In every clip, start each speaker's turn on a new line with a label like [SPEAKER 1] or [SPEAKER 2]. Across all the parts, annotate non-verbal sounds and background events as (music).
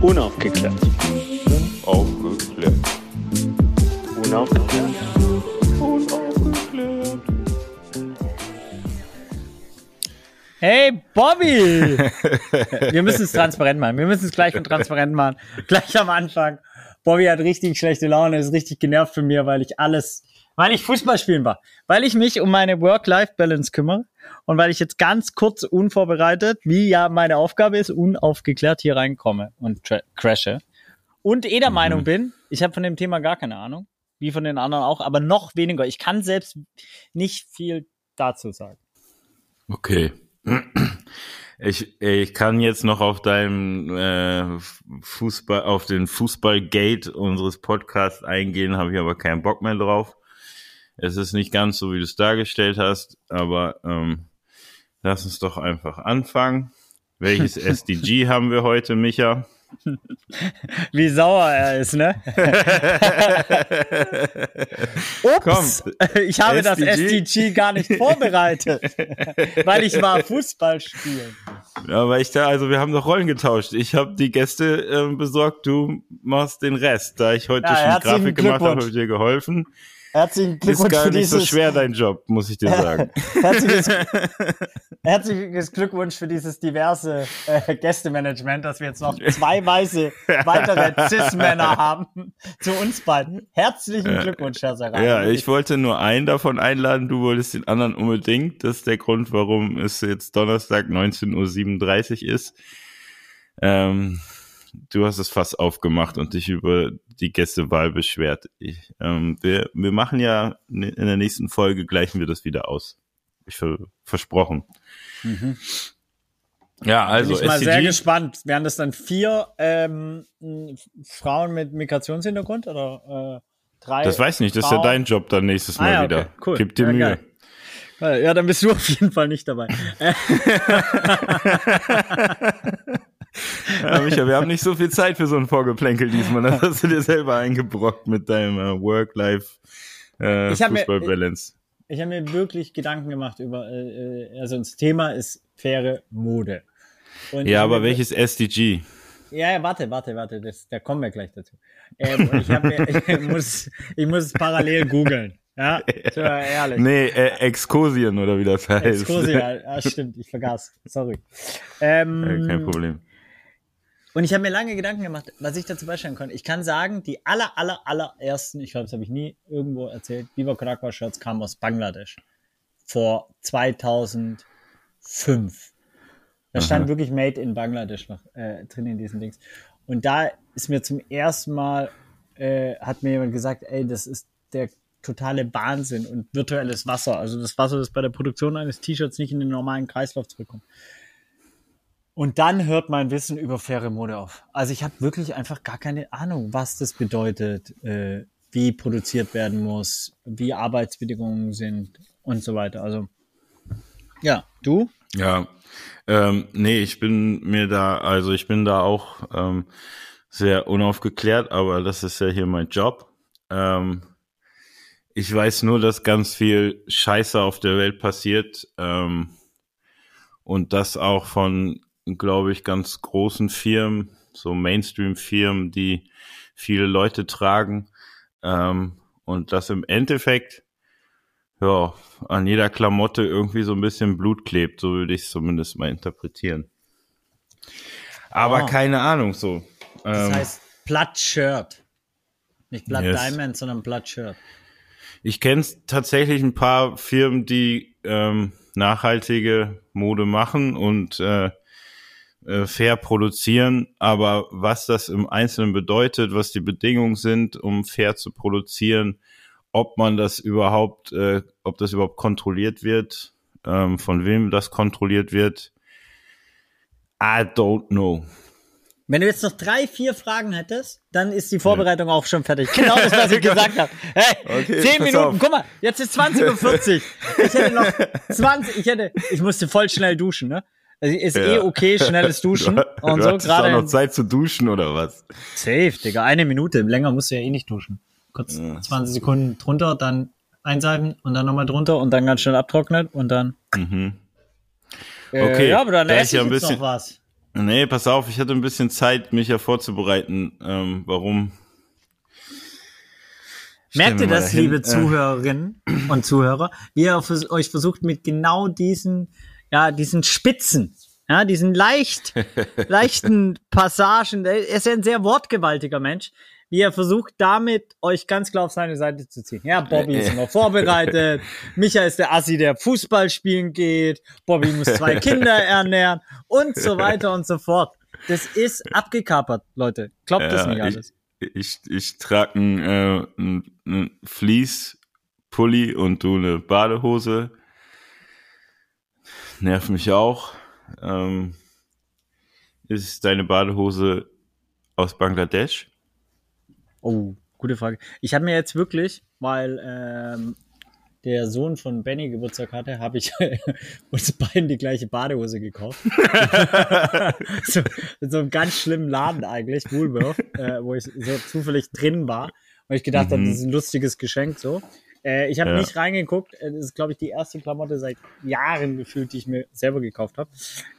[SPEAKER 1] Unaufgeklärt.
[SPEAKER 2] Aufgeklärt.
[SPEAKER 1] Unaufgeklärt.
[SPEAKER 2] Unaufgeklärt.
[SPEAKER 3] Hey, Bobby! (laughs) Wir müssen es transparent machen. Wir müssen es gleich und transparent machen. Gleich am Anfang. Bobby hat richtig schlechte Laune, ist richtig genervt von mir, weil ich alles, weil ich Fußball spielen war. Weil ich mich um meine Work-Life-Balance kümmere und weil ich jetzt ganz kurz unvorbereitet, wie ja meine Aufgabe ist, unaufgeklärt hier reinkomme und crashe. Und eh der Meinung bin, ich habe von dem Thema gar keine Ahnung, wie von den anderen auch, aber noch weniger. Ich kann selbst nicht viel dazu sagen.
[SPEAKER 2] Okay. Ich, ich kann jetzt noch auf deinem äh, Fußball, auf den Fußballgate unseres Podcasts eingehen, habe ich aber keinen Bock mehr drauf. Es ist nicht ganz so, wie du es dargestellt hast, aber ähm, lass uns doch einfach anfangen. Welches (laughs) SDG haben wir heute, Micha?
[SPEAKER 3] Wie sauer er ist, ne? (laughs) Ups,
[SPEAKER 2] Komm,
[SPEAKER 3] ich habe das
[SPEAKER 2] SDG.
[SPEAKER 3] SDG gar nicht vorbereitet, weil ich war Fußball spielen.
[SPEAKER 2] Ja, weil ich da, also wir haben doch Rollen getauscht. Ich habe die Gäste ähm, besorgt, du machst den Rest. Da ich heute
[SPEAKER 3] Ja,
[SPEAKER 2] schon Grafik gemacht habe, habe ich dir geholfen.
[SPEAKER 3] Herzlichen
[SPEAKER 2] Ist
[SPEAKER 3] Glückwunsch
[SPEAKER 2] gar
[SPEAKER 3] für
[SPEAKER 2] nicht so
[SPEAKER 3] dieses
[SPEAKER 2] schwer, dein Job, muss ich dir sagen. (laughs)
[SPEAKER 3] herzliches, herzliches Glückwunsch für dieses diverse äh, Gästemanagement, dass wir jetzt noch zwei weiße weitere (laughs) Cis-Männer haben zu uns beiden. Herzlichen Glückwunsch, Herr Sarah.
[SPEAKER 2] Ja, ich wollte nur einen davon einladen, du wolltest den anderen unbedingt. Das ist der Grund, warum es jetzt Donnerstag 19.37 Uhr ist. Ähm, du hast es fast aufgemacht und dich über die Gästewahl beschwert. Ich, ähm, wir, wir machen ja in der nächsten Folge gleichen wir das wieder aus. Ich ver versprochen. Ja, also
[SPEAKER 3] Bin ich mal sehr
[SPEAKER 2] SDG,
[SPEAKER 3] gespannt. Wären das dann vier ähm, Frauen mit Migrationshintergrund oder äh, drei?
[SPEAKER 2] das weiß ich nicht, das ist ja dein Job dann nächstes Mal
[SPEAKER 3] Ah, ja,
[SPEAKER 2] wieder.
[SPEAKER 3] okay, cool.
[SPEAKER 2] Gib dir
[SPEAKER 3] Ja,
[SPEAKER 2] Mühe.
[SPEAKER 3] geil. Ja, dann bist du (laughs) auf jeden Fall nicht dabei. (laughs) (laughs) (laughs)
[SPEAKER 2] Ja, Micha, wir haben nicht so viel Zeit für so ein Vorgeplänkel diesmal. Das hast du dir selber eingebrockt mit deinem äh, Work-Life äh,
[SPEAKER 3] Ich hab mir- habe mir wirklich Gedanken gemacht über, äh, äh, also das Thema ist faire Mode. Und
[SPEAKER 2] Ja,
[SPEAKER 3] hab
[SPEAKER 2] aber welches SDG?
[SPEAKER 3] Ja, ja, warte, warte, warte, das, da kommen wir gleich dazu. Ähm, ich, hab (laughs) ich, muss, ich muss es parallel googeln. Ja, so, ehrlich.
[SPEAKER 2] Nee, äh, Excursion oder wie das heißt.
[SPEAKER 3] Exkursia, (laughs) ah, stimmt, ich vergaß. Sorry. Ähm,
[SPEAKER 2] Ja, kein Problem.
[SPEAKER 3] Und ich habe mir lange Gedanken gemacht, was ich dazu beisteuern konnte. Ich kann sagen, die aller, aller, allerersten, ich glaube, das habe ich nie irgendwo erzählt, Con Agua Shirts kamen aus Bangladesch. Vor 2005. Da stand wirklich Made in Bangladesch noch äh, drin in diesen Dings. Und da ist mir zum ersten Mal, äh, hat mir jemand gesagt, ey, das ist der totale Wahnsinn und virtuelles Wasser. Also das Wasser, das bei der Produktion eines T-Shirts nicht in den normalen Kreislauf zurückkommt. Und dann hört mein Wissen über faire Mode auf. Also ich habe wirklich einfach gar keine Ahnung, was das bedeutet, äh, wie produziert werden muss, wie Arbeitsbedingungen sind und so weiter. Also ja, du?
[SPEAKER 2] Ja, ähm, nee, ich bin mir da, also ich bin da auch ähm, sehr unaufgeklärt, aber das ist ja hier mein Job. Ähm, ich weiß nur, dass ganz viel Scheiße auf der Welt passiert ähm, und das auch von, glaube ich, ganz großen Firmen, so Mainstream-Firmen, die viele Leute tragen ähm, und das im Endeffekt ja, an jeder Klamotte irgendwie so ein bisschen Blut klebt, so würde ich es zumindest mal interpretieren. Aber
[SPEAKER 3] Ah.
[SPEAKER 2] keine Ahnung, so.
[SPEAKER 3] Das
[SPEAKER 2] Ähm,
[SPEAKER 3] heißt Blood Shirt. Nicht Blood
[SPEAKER 2] Yes.
[SPEAKER 3] Diamond, sondern Blood Shirt.
[SPEAKER 2] ich kenne tatsächlich ein paar Firmen, die ähm, nachhaltige Mode machen und äh, äh, fair produzieren, aber was das im Einzelnen bedeutet, was die Bedingungen sind, um fair zu produzieren, ob man das überhaupt, äh, ob das überhaupt kontrolliert wird, ähm, von wem das kontrolliert wird, I don't know.
[SPEAKER 3] Wenn du jetzt noch drei, vier Fragen hättest, dann ist die Vorbereitung auch schon fertig. Genau das, was ich (laughs) gesagt habe. Hey,
[SPEAKER 2] Okay,
[SPEAKER 3] zehn Minuten,
[SPEAKER 2] auf.
[SPEAKER 3] guck mal, jetzt ist 20.40 Uhr. Ich hätte noch (laughs) 20, ich hätte, ich musste voll schnell duschen, ne? Also ist eh
[SPEAKER 2] Ja.
[SPEAKER 3] okay, schnelles (laughs) Duschen
[SPEAKER 2] Du,
[SPEAKER 3] und
[SPEAKER 2] du
[SPEAKER 3] so, gerade.
[SPEAKER 2] noch Zeit zu duschen oder was?
[SPEAKER 3] Safe, Digga, eine Minute. Länger musst du ja eh nicht duschen. Kurz 20 Sekunden drunter, dann einseifen und dann nochmal drunter und dann ganz schnell abtrocknen und dann.
[SPEAKER 2] Mhm.
[SPEAKER 3] Äh,
[SPEAKER 2] Okay,
[SPEAKER 3] ja, aber dann
[SPEAKER 2] da ich ja ein bisschen-
[SPEAKER 3] noch was.
[SPEAKER 2] Nee, pass auf, ich hatte ein bisschen Zeit, mich ja vorzubereiten. Ähm, warum?
[SPEAKER 3] Merkt ihr das, liebe äh. Zuhörerinnen und Zuhörer, wie ihr euch versucht, mit genau diesen, ja, diesen Spitzen, ja, diesen leicht, (laughs) leichten Passagen, er ist ja ein sehr wortgewaltiger Mensch, wie er versucht, damit euch ganz klar auf seine Seite zu ziehen. Ja, Bobby ist immer vorbereitet. (laughs) Micha ist der Assi, der Fußball spielen geht. Bobby muss zwei (laughs) Kinder ernähren und so weiter und so fort. Das ist abgekapert, Leute. Glaubt ja, das nicht alles.
[SPEAKER 2] Ich, ich, ich trage einen, äh, einen, einen Fleece-Pulli und du eine Badehose. Nervt mich auch. Ähm, ist deine Badehose aus Bangladesch?
[SPEAKER 3] Oh, gute Frage. Ich habe mir jetzt wirklich, weil ähm, der Sohn von Benny Geburtstag hatte, habe ich (laughs) uns beiden die gleiche Badehose gekauft. (laughs) so, in so einem ganz schlimmen Laden eigentlich, Woolworth, äh, wo ich so zufällig drin war. Und ich gedacht mhm. habe, das ist ein lustiges Geschenk so. Äh, ich habe ja. nicht reingeguckt. Äh, das ist, glaube ich, die erste Klamotte seit Jahren gefühlt, die ich mir selber gekauft habe.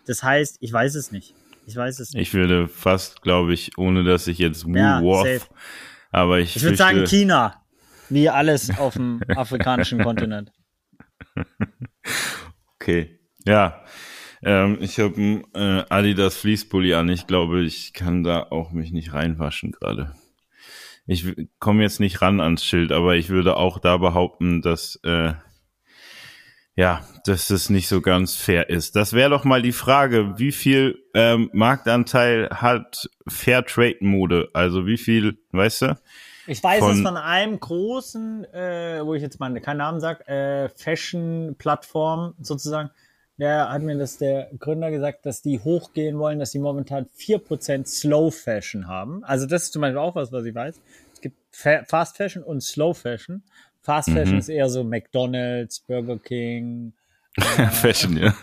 [SPEAKER 3] Das heißt, ich weiß es nicht. Ich weiß es nicht.
[SPEAKER 2] Ich würde fast, glaube ich, ohne dass ich jetzt Woolworth ja, aber ich,
[SPEAKER 3] ich würde sagen China, wie alles auf dem (laughs) afrikanischen Kontinent. (laughs)
[SPEAKER 2] Okay, ja. Ähm, ich habe ein äh, Adidas Fließpulli an. Ich glaube, ich kann da auch mich nicht reinwaschen gerade. Ich komme jetzt nicht ran ans Schild, aber ich würde auch da behaupten, dass äh, ja, dass es nicht so ganz fair ist. Das wäre doch mal die Frage, wie viel ähm, Marktanteil hat Fairtrade-Mode? Also wie viel, weißt du?
[SPEAKER 3] Ich weiß von, es von einem großen, äh, wo ich jetzt mal keinen Namen sag, äh, Fashion-Plattform sozusagen. Der hat mir das der Gründer gesagt, dass die hochgehen wollen, dass sie momentan vier Prozent Slow Fashion haben. Also das ist zum Beispiel auch was, was ich weiß. Es gibt Fa Fast Fashion und Slow Fashion. Fast Fashion mhm. ist eher so McDonald's, Burger King. (laughs)
[SPEAKER 2] Äh, Fashion, ja.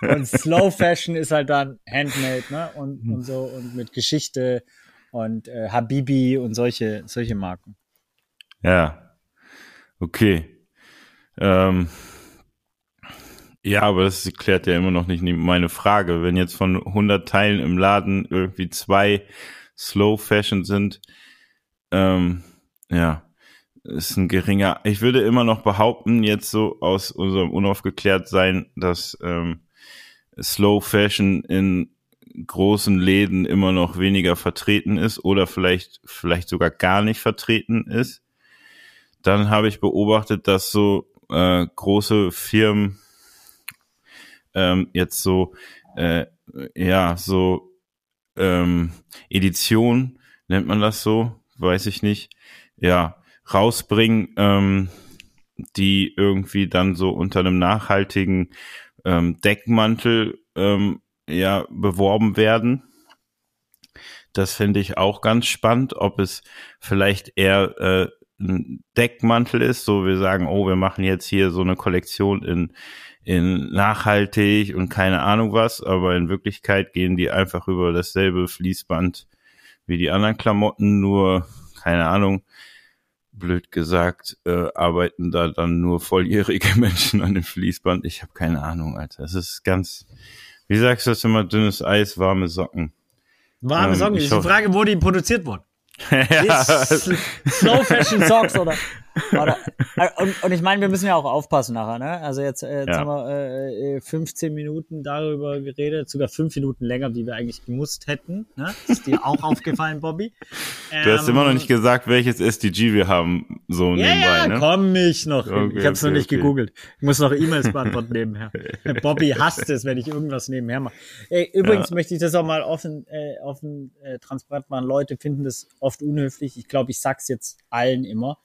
[SPEAKER 2] (laughs)
[SPEAKER 3] und Slow Fashion ist halt dann Handmade, ne? Und, und so und mit Geschichte und äh, Habibi und solche, solche Marken.
[SPEAKER 2] Ja. Okay. Ähm, ja, aber das klärt ja immer noch nicht meine Frage. Wenn jetzt von 100 Teilen im Laden irgendwie zwei Slow Fashion sind, ähm, ja, ist ein geringer. Ich würde immer noch behaupten, jetzt so aus unserem Unaufgeklärt-Sein, dass ähm, Slow Fashion in großen Läden immer noch weniger vertreten ist oder vielleicht, vielleicht sogar gar nicht vertreten ist. Dann habe ich beobachtet, dass so äh, große Firmen ähm, jetzt so, äh, ja, so ähm, Edition, nennt man das so, weiß ich nicht, ja, rausbringen, ähm, die irgendwie dann so unter einem nachhaltigen ähm, Deckmantel ähm, ja beworben werden. Das finde ich auch ganz spannend, ob es vielleicht eher äh, ein Deckmantel ist, so wir sagen, oh, wir machen jetzt hier so eine Kollektion in in nachhaltig und keine Ahnung was, aber in Wirklichkeit gehen die einfach über dasselbe Fließband wie die anderen Klamotten, nur keine Ahnung, blöd gesagt, äh, arbeiten da dann nur volljährige (laughs) Menschen an dem Fließband. Ich habe keine Ahnung, Alter. Es ist ganz, wie sagst du das immer, dünnes Eis, warme Socken.
[SPEAKER 3] Warme ähm, Socken, ist die Frage, wo die produziert wurden. (laughs) ja. Slow Fashion Socks oder (laughs) oder, äh, und, und ich meine, wir müssen ja auch aufpassen nachher, ne? Also jetzt, äh, jetzt ja. haben wir äh, 15 Minuten darüber geredet, sogar fünf Minuten länger, wie wir eigentlich gemusst hätten. Ne? Ist dir auch (laughs) aufgefallen, Bobby?
[SPEAKER 2] Du hast immer noch nicht gesagt, welches SDG wir haben, so ja, nebenbei, ja, ne?
[SPEAKER 3] komm ich noch. Okay, ich habe es okay, noch nicht okay. gegoogelt. Ich muss noch E-Mails beantworten nebenher. (laughs) Bobby hasst es, wenn ich irgendwas nebenher mache. Ey, übrigens ja. möchte ich das auch mal offen, äh, offen äh, transparent machen. Leute finden das oft unhöflich. Ich glaube, ich sag's jetzt allen immer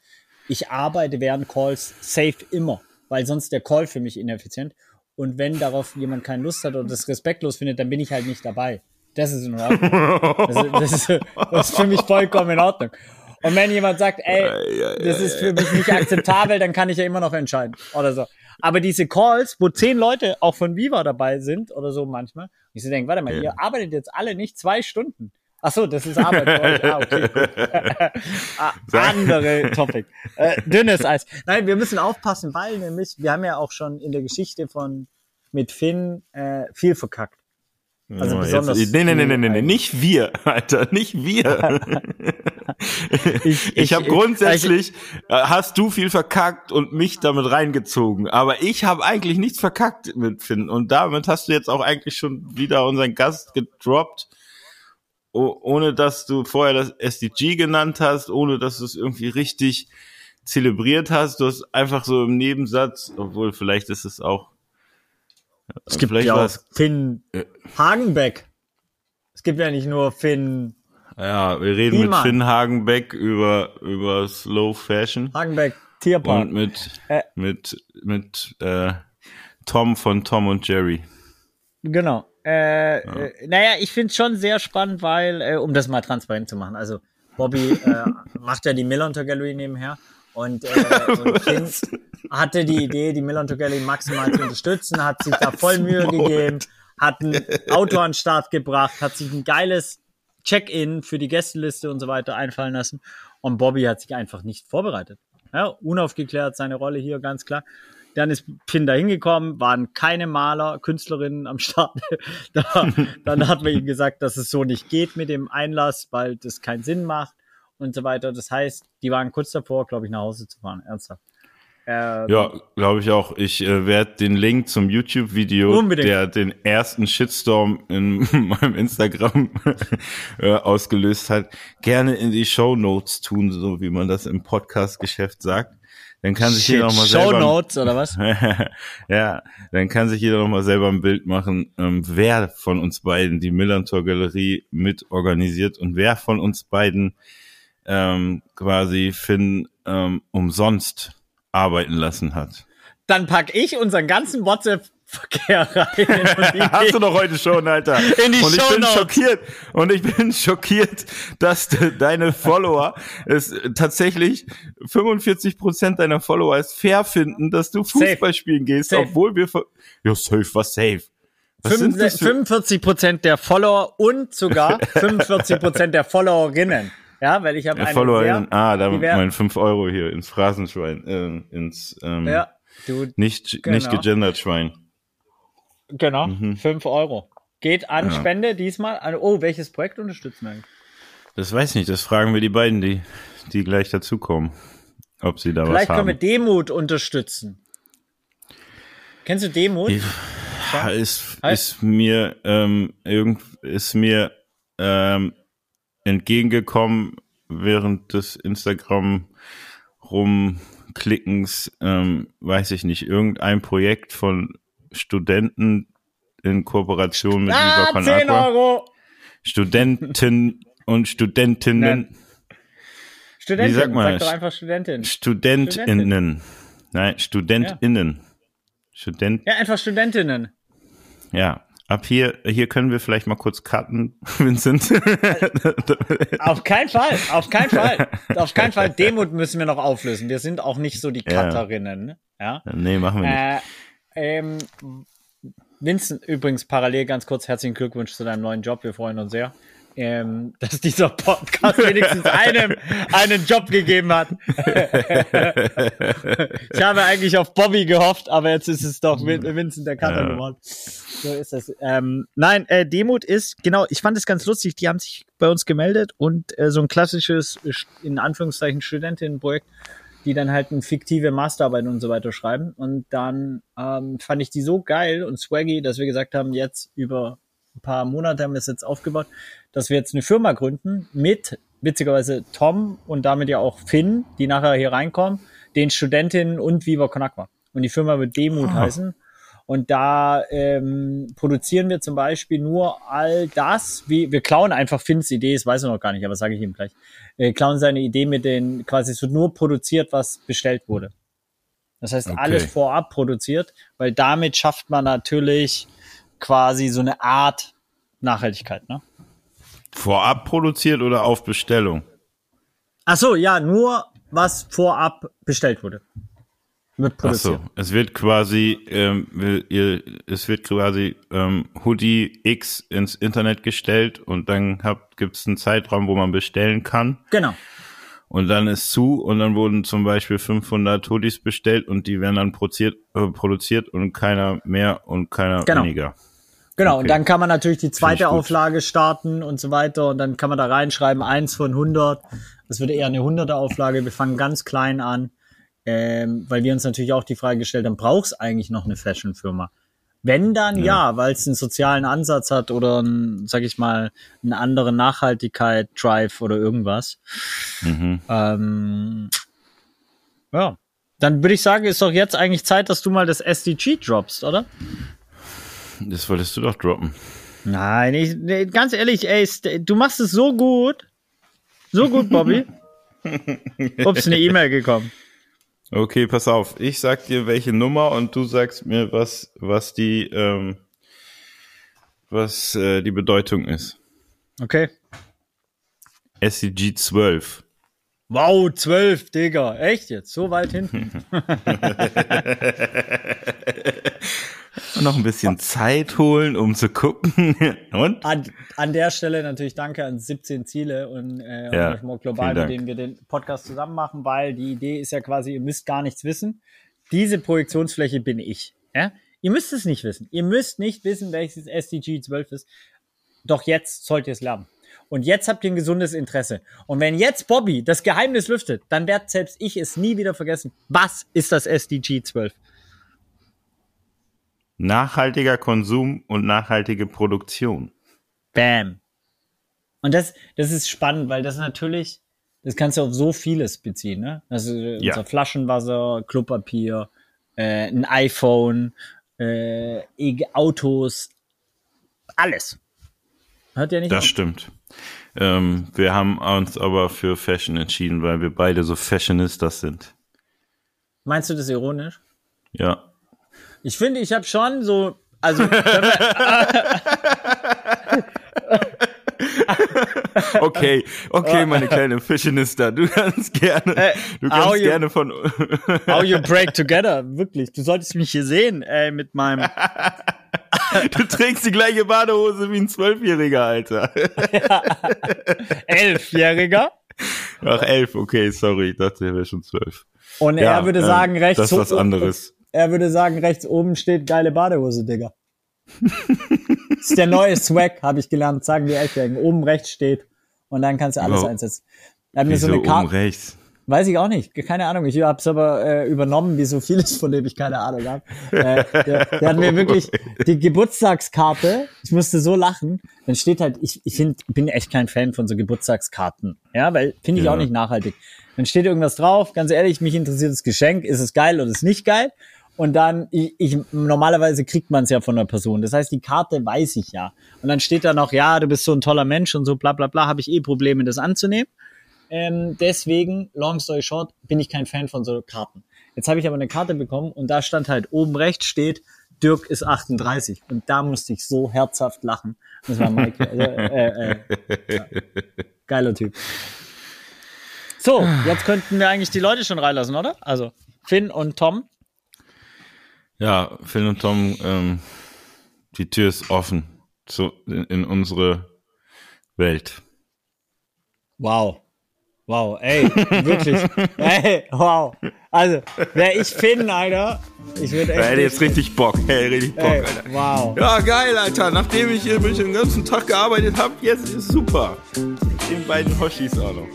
[SPEAKER 3] ich arbeite während Calls safe immer, weil sonst der Call für mich ineffizient. Und wenn darauf jemand keine Lust hat oder das respektlos findet, dann bin ich halt nicht dabei. Das ist in Ordnung. Das ist, das ist, das ist für mich vollkommen in Ordnung. Und wenn jemand sagt, ey, das ist für mich nicht akzeptabel, dann kann ich ja immer noch entscheiden oder so. Aber diese Calls, wo zehn Leute auch von Viva dabei sind oder so manchmal, ich so denke, warte mal, ihr arbeitet jetzt alle nicht zwei Stunden. Ach so, das ist Arbeit für euch. Ah, okay. ah, (laughs) andere (laughs) Topic. Äh, dünnes Eis. Nein, wir müssen aufpassen, weil nämlich, wir haben ja auch schon in der Geschichte von mit Finn äh, viel verkackt. Also
[SPEAKER 2] Oh,
[SPEAKER 3] besonders.
[SPEAKER 2] jetzt, nee, nee, nee, nee, nee, nee, nicht wir, (laughs) Alter, nicht wir.
[SPEAKER 3] Ich,
[SPEAKER 2] Ich habe grundsätzlich, äh, hast du viel verkackt und mich damit reingezogen. Aber ich habe eigentlich nichts verkackt mit Finn. Und damit hast du jetzt auch eigentlich schon wieder unseren Gast gedroppt. Oh, ohne dass du vorher das SDG genannt hast, ohne dass du es irgendwie richtig zelebriert hast. Du hast einfach so im Nebensatz, obwohl vielleicht ist es auch.
[SPEAKER 3] es gibt
[SPEAKER 2] vielleicht
[SPEAKER 3] ja auch
[SPEAKER 2] es-
[SPEAKER 3] Finn
[SPEAKER 2] Äh.
[SPEAKER 3] Hagenbeck. Es gibt ja nicht nur Finn
[SPEAKER 2] Ja, wir reden
[SPEAKER 3] Niemand.
[SPEAKER 2] mit Finn Hagenbeck über, über Slow Fashion.
[SPEAKER 3] Hagenbeck Tierpark.
[SPEAKER 2] Und mit,
[SPEAKER 3] Äh.
[SPEAKER 2] mit, mit äh, Tom von Tom und Jerry.
[SPEAKER 3] Genau. Äh, äh, naja, ich finde es schon sehr spannend, weil, äh, um das mal transparent zu machen, also Bobby äh, (laughs) macht ja die Millontor Gallery nebenher und, (laughs) und Finn hatte die Idee, die Millontor Gallery maximal zu unterstützen, hat sich da voll Mühe gegeben, hat ein (laughs) Auto an den Start gebracht, hat sich ein geiles Check-in für die Gästeliste und so weiter einfallen lassen und Bobby hat sich einfach nicht vorbereitet. Ja, unaufgeklärt seine Rolle hier, ganz klar. Dann ist Finn da hingekommen, waren keine Maler, Künstlerinnen am Start. (laughs) da, dann hat man ihm gesagt, dass es so nicht geht mit dem Einlass, weil das keinen Sinn macht und so weiter. Das heißt, die waren kurz davor, glaube ich, nach Hause zu fahren. Ernsthaft. Äh,
[SPEAKER 2] Ja, glaube ich auch. Ich äh, werde den Link zum YouTube-Video, der den ersten Shitstorm in (laughs) meinem Instagram (laughs) äh, ausgelöst hat, gerne in die Show Notes tun, so wie man das im Podcast-Geschäft sagt. Dann kann sich jeder nochmal
[SPEAKER 3] Show
[SPEAKER 2] selber
[SPEAKER 3] Notes oder was? (laughs)
[SPEAKER 2] ja, dann kann sich jeder noch mal selber ein Bild machen, ähm, wer von uns beiden die Millantor Galerie mit organisiert und wer von uns beiden ähm, quasi Finn ähm, umsonst arbeiten lassen hat.
[SPEAKER 3] Dann pack ich unseren ganzen WhatsApp-Verkehr rein. (laughs)
[SPEAKER 2] Hast du doch heute schon, Alter.
[SPEAKER 3] In die
[SPEAKER 2] und ich bin schockiert. Und ich bin schockiert, dass de, deine Follower es tatsächlich 45 Prozent deiner Follower es fair finden, dass du
[SPEAKER 3] Safe.
[SPEAKER 2] Fußball spielen gehst,
[SPEAKER 3] Safe.
[SPEAKER 2] obwohl wir ja safe, was safe. Was sind das für
[SPEAKER 3] 45 Prozent der Follower und sogar (laughs) 45 Prozent der Followerinnen. Ja, weil ich habe
[SPEAKER 2] Ja,
[SPEAKER 3] eine
[SPEAKER 2] Followerinnen,
[SPEAKER 3] sehr,
[SPEAKER 2] ah, da mein 5 Euro hier ins Phrasenschwein, äh, ins ähm,
[SPEAKER 3] ja, du,
[SPEAKER 2] nicht,
[SPEAKER 3] genau.
[SPEAKER 2] nicht gegendert Schwein.
[SPEAKER 3] Genau,
[SPEAKER 2] Mhm.
[SPEAKER 3] 5 Euro. Geht an Spende diesmal. An, oh, welches Projekt unterstützen wir eigentlich?
[SPEAKER 2] Das weiß ich nicht, das fragen wir die beiden, die, die gleich dazukommen, ob sie da
[SPEAKER 3] Vielleicht
[SPEAKER 2] was
[SPEAKER 3] können wir
[SPEAKER 2] haben.
[SPEAKER 3] Demut unterstützen. Kennst du Demut?
[SPEAKER 2] Ja, ist, ist mir, ähm, irgend, ist mir, ähm, entgegengekommen während des Instagram rumklickens, ähm, weiß ich nicht, irgendein Projekt von Studenten in Kooperation mit Viva
[SPEAKER 3] Ah,
[SPEAKER 2] Con
[SPEAKER 3] 10
[SPEAKER 2] Agua.
[SPEAKER 3] Euro.
[SPEAKER 2] Studenten und Studentinnen,
[SPEAKER 3] Studentin,
[SPEAKER 2] Wie sagt man
[SPEAKER 3] sag doch einfach Studentin.
[SPEAKER 2] Studentinnen, nein, Studentinnen, Student,
[SPEAKER 3] Ja, einfach Studentinnen.
[SPEAKER 2] ja. Ab hier, hier können wir vielleicht mal kurz cutten, (laughs) Vincent. (laughs)
[SPEAKER 3] Auf keinen Fall, auf keinen Fall. Auf keinen Fall. Demut müssen wir noch auflösen. Wir sind auch nicht so die
[SPEAKER 2] Ja.
[SPEAKER 3] Cutterinnen. ne? Ja.
[SPEAKER 2] nee, machen wir nicht.
[SPEAKER 3] Äh, ähm, Vincent, übrigens parallel ganz kurz herzlichen Glückwunsch zu deinem neuen Job. Wir freuen uns sehr, ähm, dass dieser Podcast wenigstens (laughs) einem einen Job gegeben hat. (laughs) ich habe eigentlich auf Bobby gehofft, aber jetzt ist es doch Vin- Vincent der Cutter
[SPEAKER 2] Ja.
[SPEAKER 3] geworden. So ist das. Ähm, nein, äh, Demut ist, genau, ich fand es ganz lustig, die haben sich bei uns gemeldet und äh, so ein klassisches, in Anführungszeichen, Studentinnenprojekt, die dann halt eine fiktive Masterarbeit und so weiter schreiben. Und dann ähm, fand ich die so geil und swaggy, dass wir gesagt haben, jetzt über ein paar Monate haben wir es jetzt aufgebaut, dass wir jetzt eine Firma gründen mit witzigerweise Tom und damit ja auch Finn, die nachher hier reinkommen, den Studentinnen und Viva Con Agua. Und die Firma wird Demut
[SPEAKER 2] Ah.
[SPEAKER 3] heißen. Und da ähm, produzieren wir zum Beispiel nur all das, wie wir klauen einfach Finns Idee, das weiß er noch gar nicht, aber sage ich ihm gleich. Wir klauen seine Idee mit den, quasi es wird nur produziert, was bestellt wurde. Das heißt,
[SPEAKER 2] Okay.
[SPEAKER 3] alles vorab produziert, weil damit schafft man natürlich quasi so eine Art Nachhaltigkeit, ne?
[SPEAKER 2] Vorab produziert oder auf Bestellung?
[SPEAKER 3] Ach so, ja, nur was vorab bestellt wurde. Wird
[SPEAKER 2] Ach so,
[SPEAKER 3] produziert.
[SPEAKER 2] es wird quasi, ähm, ihr, es wird quasi ähm, Hoodie X ins Internet gestellt und dann habt, gibt's einen Zeitraum, wo man bestellen kann
[SPEAKER 3] Genau.
[SPEAKER 2] und dann ist zu und dann wurden zum Beispiel 500 Hoodies bestellt und die werden dann produziert, äh, produziert und keiner mehr und keiner
[SPEAKER 3] Genau.
[SPEAKER 2] weniger.
[SPEAKER 3] Genau,
[SPEAKER 2] Okay.
[SPEAKER 3] und dann kann man natürlich die zweite. Auflage starten und so weiter und dann kann man da reinschreiben, eins von 100. Das wird eher eine 100er Auflage. Wir fangen ganz klein an, ähm, weil wir uns natürlich auch die Frage gestellt haben, brauchst eigentlich noch eine Fashion-Firma? Wenn dann ja, weil es einen sozialen Ansatz hat oder einen, sag ich mal, einen anderen Nachhaltigkeit, Drive oder irgendwas.
[SPEAKER 2] Mhm.
[SPEAKER 3] Ähm, ja. Dann würde ich sagen, ist doch jetzt eigentlich Zeit, dass du mal das SDG droppst, oder?
[SPEAKER 2] Das wolltest du doch droppen.
[SPEAKER 3] Nein, ich, nee, ganz ehrlich, ey, du machst es so gut. So gut, Bobby. (laughs) Ups, eine E-Mail gekommen.
[SPEAKER 2] Okay, pass auf. Ich sag dir welche Nummer und du sagst mir, was, was die, ähm, was äh, die Bedeutung ist.
[SPEAKER 3] Okay.
[SPEAKER 2] SCG 12.
[SPEAKER 3] Wow, zwölf, Digga. Echt jetzt? So weit hinten?
[SPEAKER 2] Und (laughs) (laughs) noch ein bisschen Zeit holen, um zu gucken. (laughs) Und?
[SPEAKER 3] An, an der Stelle natürlich danke an 17 Ziele und äh,
[SPEAKER 2] Ja,
[SPEAKER 3] Engagement Global, mit denen wir den Podcast zusammen machen, weil die Idee ist ja quasi, ihr müsst gar nichts wissen. Diese Projektionsfläche bin ich. Ja? Ihr müsst es nicht wissen. Ihr müsst nicht wissen, welches SDG 12 ist. Doch jetzt sollt ihr es lernen. Und jetzt habt ihr ein gesundes Interesse. Und wenn jetzt Bobby das Geheimnis lüftet, dann werd selbst ich es nie wieder vergessen. Was ist das SDG 12?
[SPEAKER 2] Nachhaltiger Konsum und nachhaltige Produktion.
[SPEAKER 3] Bam. Und das, das ist spannend, weil das natürlich, das kannst du auf so vieles beziehen, ne? Also
[SPEAKER 2] Ja.
[SPEAKER 3] unser Flaschenwasser, Klopapier, äh, ein iPhone, äh, E- Autos, alles. Hört ihr nicht?
[SPEAKER 2] Das
[SPEAKER 3] auf?
[SPEAKER 2] stimmt. Ähm, wir haben uns aber für Fashion entschieden, weil wir beide so Fashionistas sind.
[SPEAKER 3] Meinst du das ironisch?
[SPEAKER 2] Ja.
[SPEAKER 3] Ich finde, ich habe schon so, also (laughs) (laughs) (laughs)
[SPEAKER 2] Okay, okay, meine kleine Fashionista, du kannst gerne,
[SPEAKER 3] Äh,
[SPEAKER 2] du kannst
[SPEAKER 3] you-
[SPEAKER 2] gerne von, (laughs)
[SPEAKER 3] how you break together, wirklich. Du solltest mich hier sehen, ey, mit meinem, (laughs)
[SPEAKER 2] du trägst die gleiche Badehose wie ein Zwölfjähriger, Alter.
[SPEAKER 3] Elfjähriger.
[SPEAKER 2] Ach, elf, okay, sorry, ich dachte, er wäre schon zwölf.
[SPEAKER 3] Und
[SPEAKER 2] Ja,
[SPEAKER 3] er würde
[SPEAKER 2] ähm,
[SPEAKER 3] sagen, rechts
[SPEAKER 2] Das ist was anderes.
[SPEAKER 3] Er würde sagen, rechts oben steht geile Badehose, Digga. Das ist der neue Swag, habe ich gelernt, sagen die Elfjährigen. Oben rechts steht und dann kannst du alles
[SPEAKER 2] Wow.
[SPEAKER 3] einsetzen. Er hat mir so eine
[SPEAKER 2] oben
[SPEAKER 3] Karte,
[SPEAKER 2] rechts?
[SPEAKER 3] weiß ich auch nicht, keine Ahnung. Ich habe es aber äh, übernommen, wie so vieles, von dem ich keine Ahnung habe. Äh, der, der hat mir (laughs) wirklich die Geburtstagskarte, ich musste so lachen, dann steht halt, ich, ich find, bin echt kein Fan von so Geburtstagskarten, ja, weil finde ich
[SPEAKER 2] Ja.
[SPEAKER 3] auch nicht nachhaltig. Dann steht irgendwas drauf, ganz ehrlich, mich interessiert das Geschenk, ist es geil oder ist es nicht geil? Und dann, ich, ich normalerweise kriegt man es ja von der Person. Das heißt, die Karte weiß ich ja. Und dann steht da noch, ja, du bist so ein toller Mensch und so bla bla bla, habe ich eh Probleme, das anzunehmen. Ähm, deswegen, long story short, bin ich kein Fan von so Karten. Jetzt habe ich aber eine Karte bekommen und da stand halt oben rechts steht, Dirk ist 38. Und da musste ich so herzhaft lachen. Das war Mike. Also, äh, äh, ja. Geiler Typ. So, jetzt könnten wir eigentlich die Leute schon reinlassen, oder? Also Finn und Tom.
[SPEAKER 2] Ja, Phil und Tom, ähm, die Tür ist offen zu, in, in unsere Welt.
[SPEAKER 3] Wow. Wow, ey, wirklich. (laughs) ey, wow. Also, wär ich Finn, Alter, ich würde
[SPEAKER 2] Er
[SPEAKER 3] echt.
[SPEAKER 2] hätte jetzt richtig Bock, hey, richtig Bock,
[SPEAKER 3] ey,
[SPEAKER 2] Alter.
[SPEAKER 3] wow.
[SPEAKER 2] Ja, geil, Alter. Nachdem ich hier den ganzen Tag gearbeitet habe, jetzt ist super. Mit den beiden Hoshis auch noch.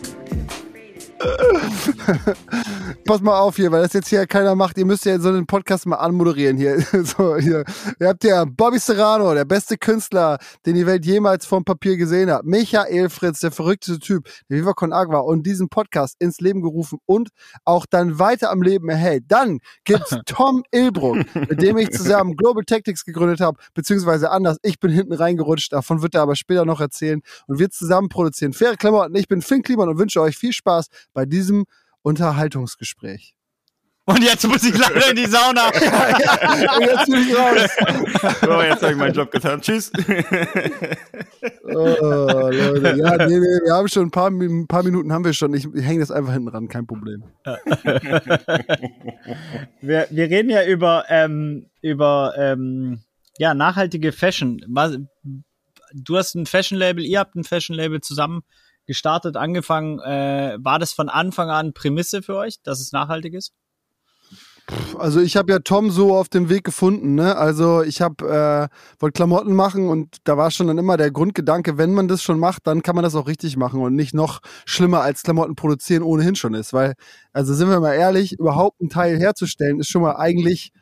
[SPEAKER 2] (laughs)
[SPEAKER 1] Pass mal auf hier, weil das jetzt hier keiner macht. Ihr müsst ja so einen Podcast mal anmoderieren hier. (laughs) so, hier. Ihr habt ja Bobby Serrano, der beste Künstler, den die Welt jemals vom Papier gesehen hat. Michael Fritz, der verrückteste Typ, der Viva Con Agua und diesen Podcast ins Leben gerufen und auch dann weiter am Leben erhält. Dann gibt's (laughs) Tom Ilbruck, mit dem ich zusammen Global Tactics gegründet habe, beziehungsweise anders. Ich bin hinten reingerutscht, davon wird er aber später noch erzählen und wir zusammen produzieren faire Klamotten. Ich bin Finn Kliman und wünsche euch viel Spaß bei diesem Unterhaltungsgespräch.
[SPEAKER 3] Und jetzt muss ich leider in die Sauna. (laughs)
[SPEAKER 1] Und jetzt bin ich raus.
[SPEAKER 2] So, jetzt habe ich meinen Job getan. Tschüss.
[SPEAKER 1] Oh, Leute. Ja, (laughs) nee, nee, wir haben schon ein paar, ein paar Minuten haben wir schon. Ich, ich hänge das einfach hinten ran, kein Problem. (laughs)
[SPEAKER 3] wir, wir reden ja über, ähm, über ähm, ja, nachhaltige Fashion. Du hast ein Fashion-Label, ihr habt ein Fashion-Label zusammen gestartet, angefangen. Äh, war das von Anfang an Prämisse für euch, dass es nachhaltig ist?
[SPEAKER 1] Also ich habe ja Tom so auf dem Weg gefunden, ne? Also ich habe äh, wollte Klamotten machen und da war schon dann immer der Grundgedanke, wenn man das schon macht, dann kann man das auch richtig machen und nicht noch schlimmer als Klamotten produzieren ohnehin schon ist, weil also sind wir mal ehrlich, überhaupt ein Teil herzustellen ist schon mal eigentlich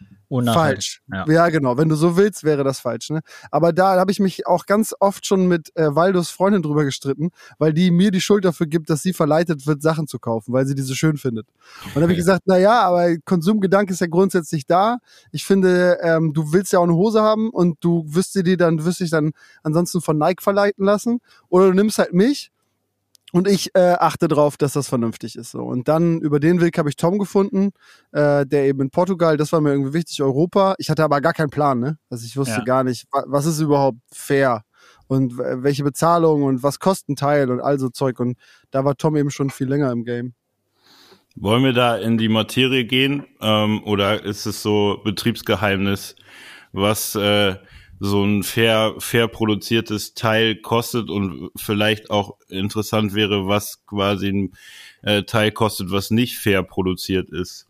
[SPEAKER 1] falsch. Ja. ja. genau. Wenn du so willst, wäre das falsch. Ne? Aber da habe ich mich auch ganz oft schon mit äh, Waldos Freundin drüber gestritten, weil die mir die Schuld dafür gibt, dass sie verleitet wird, Sachen zu kaufen, weil sie diese schön findet. Und da habe ich gesagt, na ja, aber Konsumgedanke ist ja grundsätzlich da. Ich finde, ähm, du willst ja auch eine Hose haben und du wirst dir die dann, wirst dich dann ansonsten von Nike verleiten lassen. Oder du nimmst halt mich und ich äh, achte drauf, dass das vernünftig ist. So. Und dann über den Weg habe ich Tom gefunden, äh, der eben in Portugal, das war mir irgendwie wichtig, Europa. Ich hatte aber gar keinen Plan, ne? Also ich wusste ja. gar nicht, was ist überhaupt fair und welche Bezahlung und was kostet ein Teil und all so Zeug. Und da war Tom eben schon viel länger im Game.
[SPEAKER 2] Wollen wir da in die Materie gehen ähm, oder ist es so Betriebsgeheimnis, was äh, so ein fair, fair produziertes Teil kostet und vielleicht auch interessant wäre, was quasi ein äh, Teil kostet, was nicht fair produziert ist.